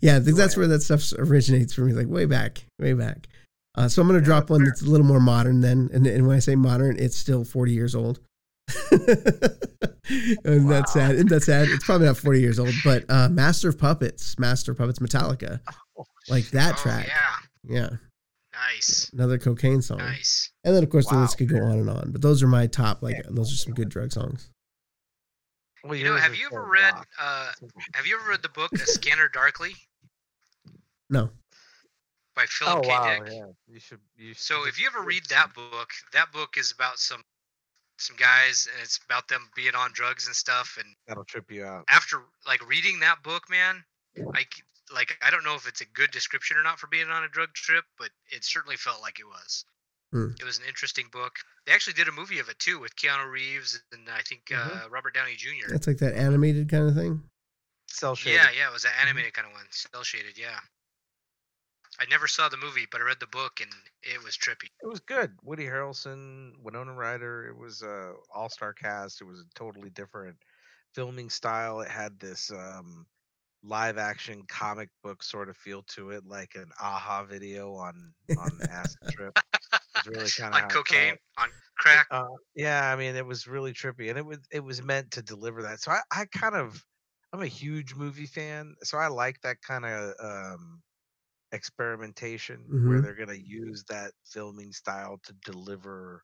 yeah, I think that's where that stuff originates for me. Like way back, way back. Uh, so I'm going to yeah, drop one that's a little more modern. Then, and, and, when I say modern, it's still 40 years old. and wow. that's sad. And that's sad. It's probably not 40 years old, but uh, Master of Puppets, Master of Puppets, Metallica, oh, like that oh, track. Yeah. Yeah. Nice. Another cocaine song. Nice. And then of course wow. the list could go on and on, but those are my top. Like those are some good drug songs. Well, you know, have you ever read? Uh, have you ever read the book "A Scanner Darkly"? No. By Philip oh, K. Wow, Dick. yeah. You should. You should so if you ever read that book, that book is about some some guys, and it's about them being on drugs and stuff. And that'll trip you out. After like reading that book, man, I like I don't know if it's a good description or not for being on a drug trip, but it certainly felt like it was. Hmm. It was an interesting book. They actually did a movie of it too with Keanu Reeves and I think mm-hmm. uh, Robert Downey Jr. That's like that animated kind of thing. Cel shaded. Yeah, yeah, it was an mm-hmm. animated kind of one, cel shaded. Yeah. I never saw the movie, but I read the book and it was trippy. It was good. Woody Harrelson, Winona Ryder. It was a all star cast. It was a totally different filming style. It had this um, live action comic book sort of feel to it, like an a-ha video on on acid trip. It's really kind of on cocaine, on crack. Uh, yeah, I mean, it was really trippy, and it was it was meant to deliver that. So I, I kind of, I'm a huge movie fan, so I like that kind of um, experimentation mm-hmm. where they're gonna use that filming style to deliver.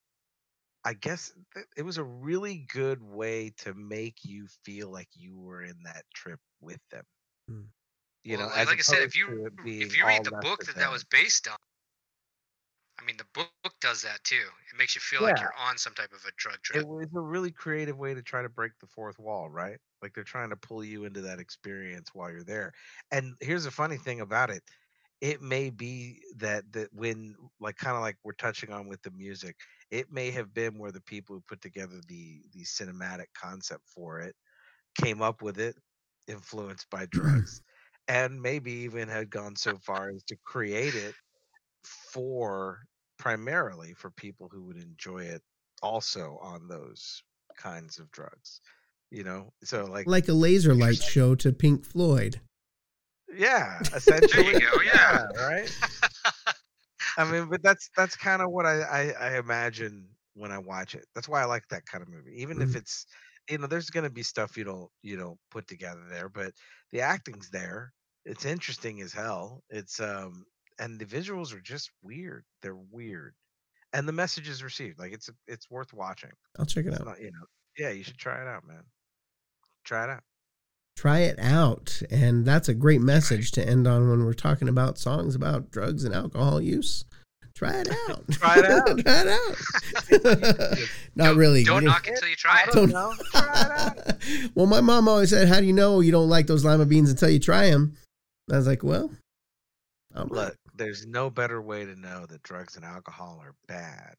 I guess it was a really good way to make you feel like you were in that trip with them. Mm. You well, know, like I said, if you if you read the book that that was based on, I mean, the book does that too. It makes you feel yeah. like you're on some type of a drug trip. It was a really creative way to try to break the fourth wall, right? Like they're trying to pull you into that experience while you're there. And here's the funny thing about it. It may be that that when like kind of like we're touching on with the music, it may have been where the people who put together the the cinematic concept for it came up with it influenced by drugs and maybe even had gone so far as to create it for primarily for people who would enjoy it also on those kinds of drugs you know? So like like a laser light show to pink floyd yeah essentially there you go yeah, yeah right? I mean but that's that's kind of what I, I, I imagine when i watch it. That's why i like that kind of movie even mm-hmm. if it's you know there's going to be stuff you don't you know put together there but the acting's there. It's interesting as hell. It's um and the visuals are just weird. They're weird. And the message is received. Like it's it's worth watching. I'll check it it's out. not, you know yeah you should try it out man. Try it out try it out and that's a great message to end on when we're talking about songs about drugs and alcohol use Try it out. try it out. try it out. Not really. Don't knock it until you try it. Don't know. Try it out. well, my mom always said, "How do you know you don't like those lima beans until you try them?" And I was like, "Well, look, there's no better way to know that drugs and alcohol are bad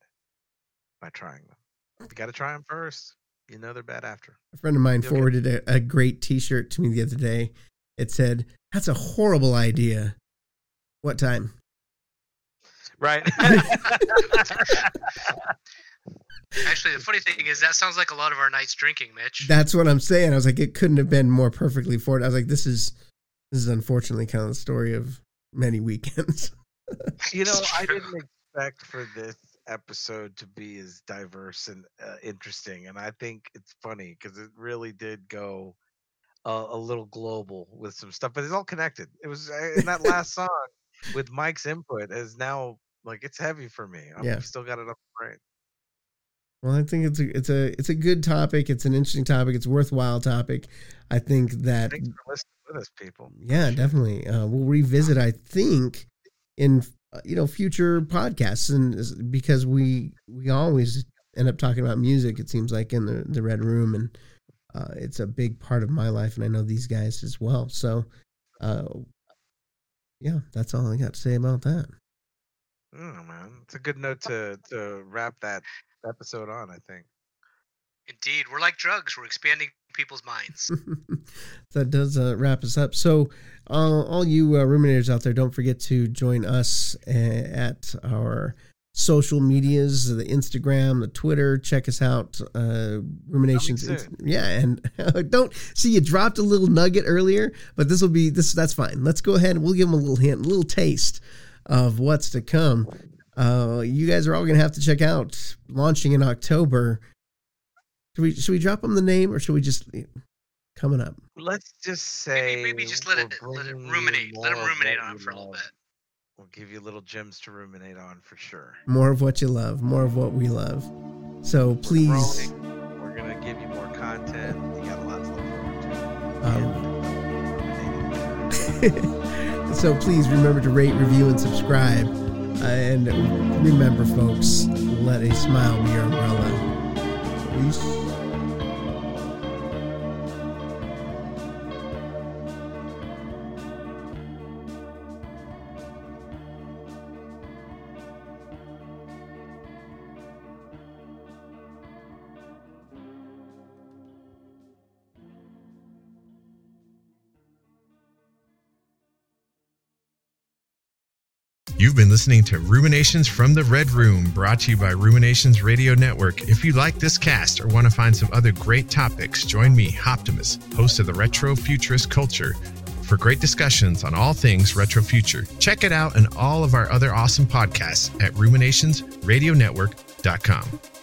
by trying them. You got to try them first. You know they're bad after." A friend of mine You'll forwarded a, a great T-shirt to me the other day. It said, "That's a horrible idea." What time? Right. Actually, the funny thing is that sounds like a lot of our nights drinking, Mitch. That's what I'm saying. I was like, it couldn't have been more perfectly for it. I was like, this is This is unfortunately kind of the story of many weekends. You know, I didn't expect for this episode to be as diverse and uh, interesting, and I think it's funny because it really did go a, a little global with some stuff, but it's all connected. It was in that last song with Mike's input is now like it's heavy for me. I've Yeah. still got it up right. Well, I think it's a it's a it's a good topic. It's an interesting topic. It's a worthwhile topic. I think that Thanks for listening with us, people. yeah, definitely. Uh, we'll revisit. I think in uh, you know future podcasts, and because we we always end up talking about music. It seems like in the the red room, and uh, it's a big part of my life, and I know these guys as well. So, uh, yeah, that's all I got to say about that. Oh man, it's a good note to to wrap that episode on. I think. Indeed, we're like drugs. We're expanding people's minds. that does uh, wrap us up. So, uh, all you uh, ruminators out there, don't forget to join us uh, at our social medias the Instagram, the Twitter. Check us out, uh, Ruminations. Coming soon. Yeah, and don't see you dropped a little nugget earlier, but this will be this. That's fine. Let's go ahead and we'll give them a little hint, a little taste of what's to come. Uh, you guys are all going to have to check out launching in October. Should we should we drop them the name or should we just coming up? Let's just say Maybe, maybe just let it let it ruminate. Let them ruminate on it for a little bit. We'll give you little gems to ruminate on for sure. More of what you love, more of what we love. So please, Growing. We're gonna give you more content. You got a lot to look forward to. um, so please remember to rate, review, and subscribe. Uh, and remember, folks, let a smile be your umbrella. Peace. You've been listening to Ruminations from the Red Room, brought to you by Ruminations Radio Network. If you like this cast or want to find some other great topics, join me, Optimus, host of the Retro Futurist Culture, for great discussions on all things retro future. Check it out and all of our other awesome podcasts at ruminationsradionetwork.com.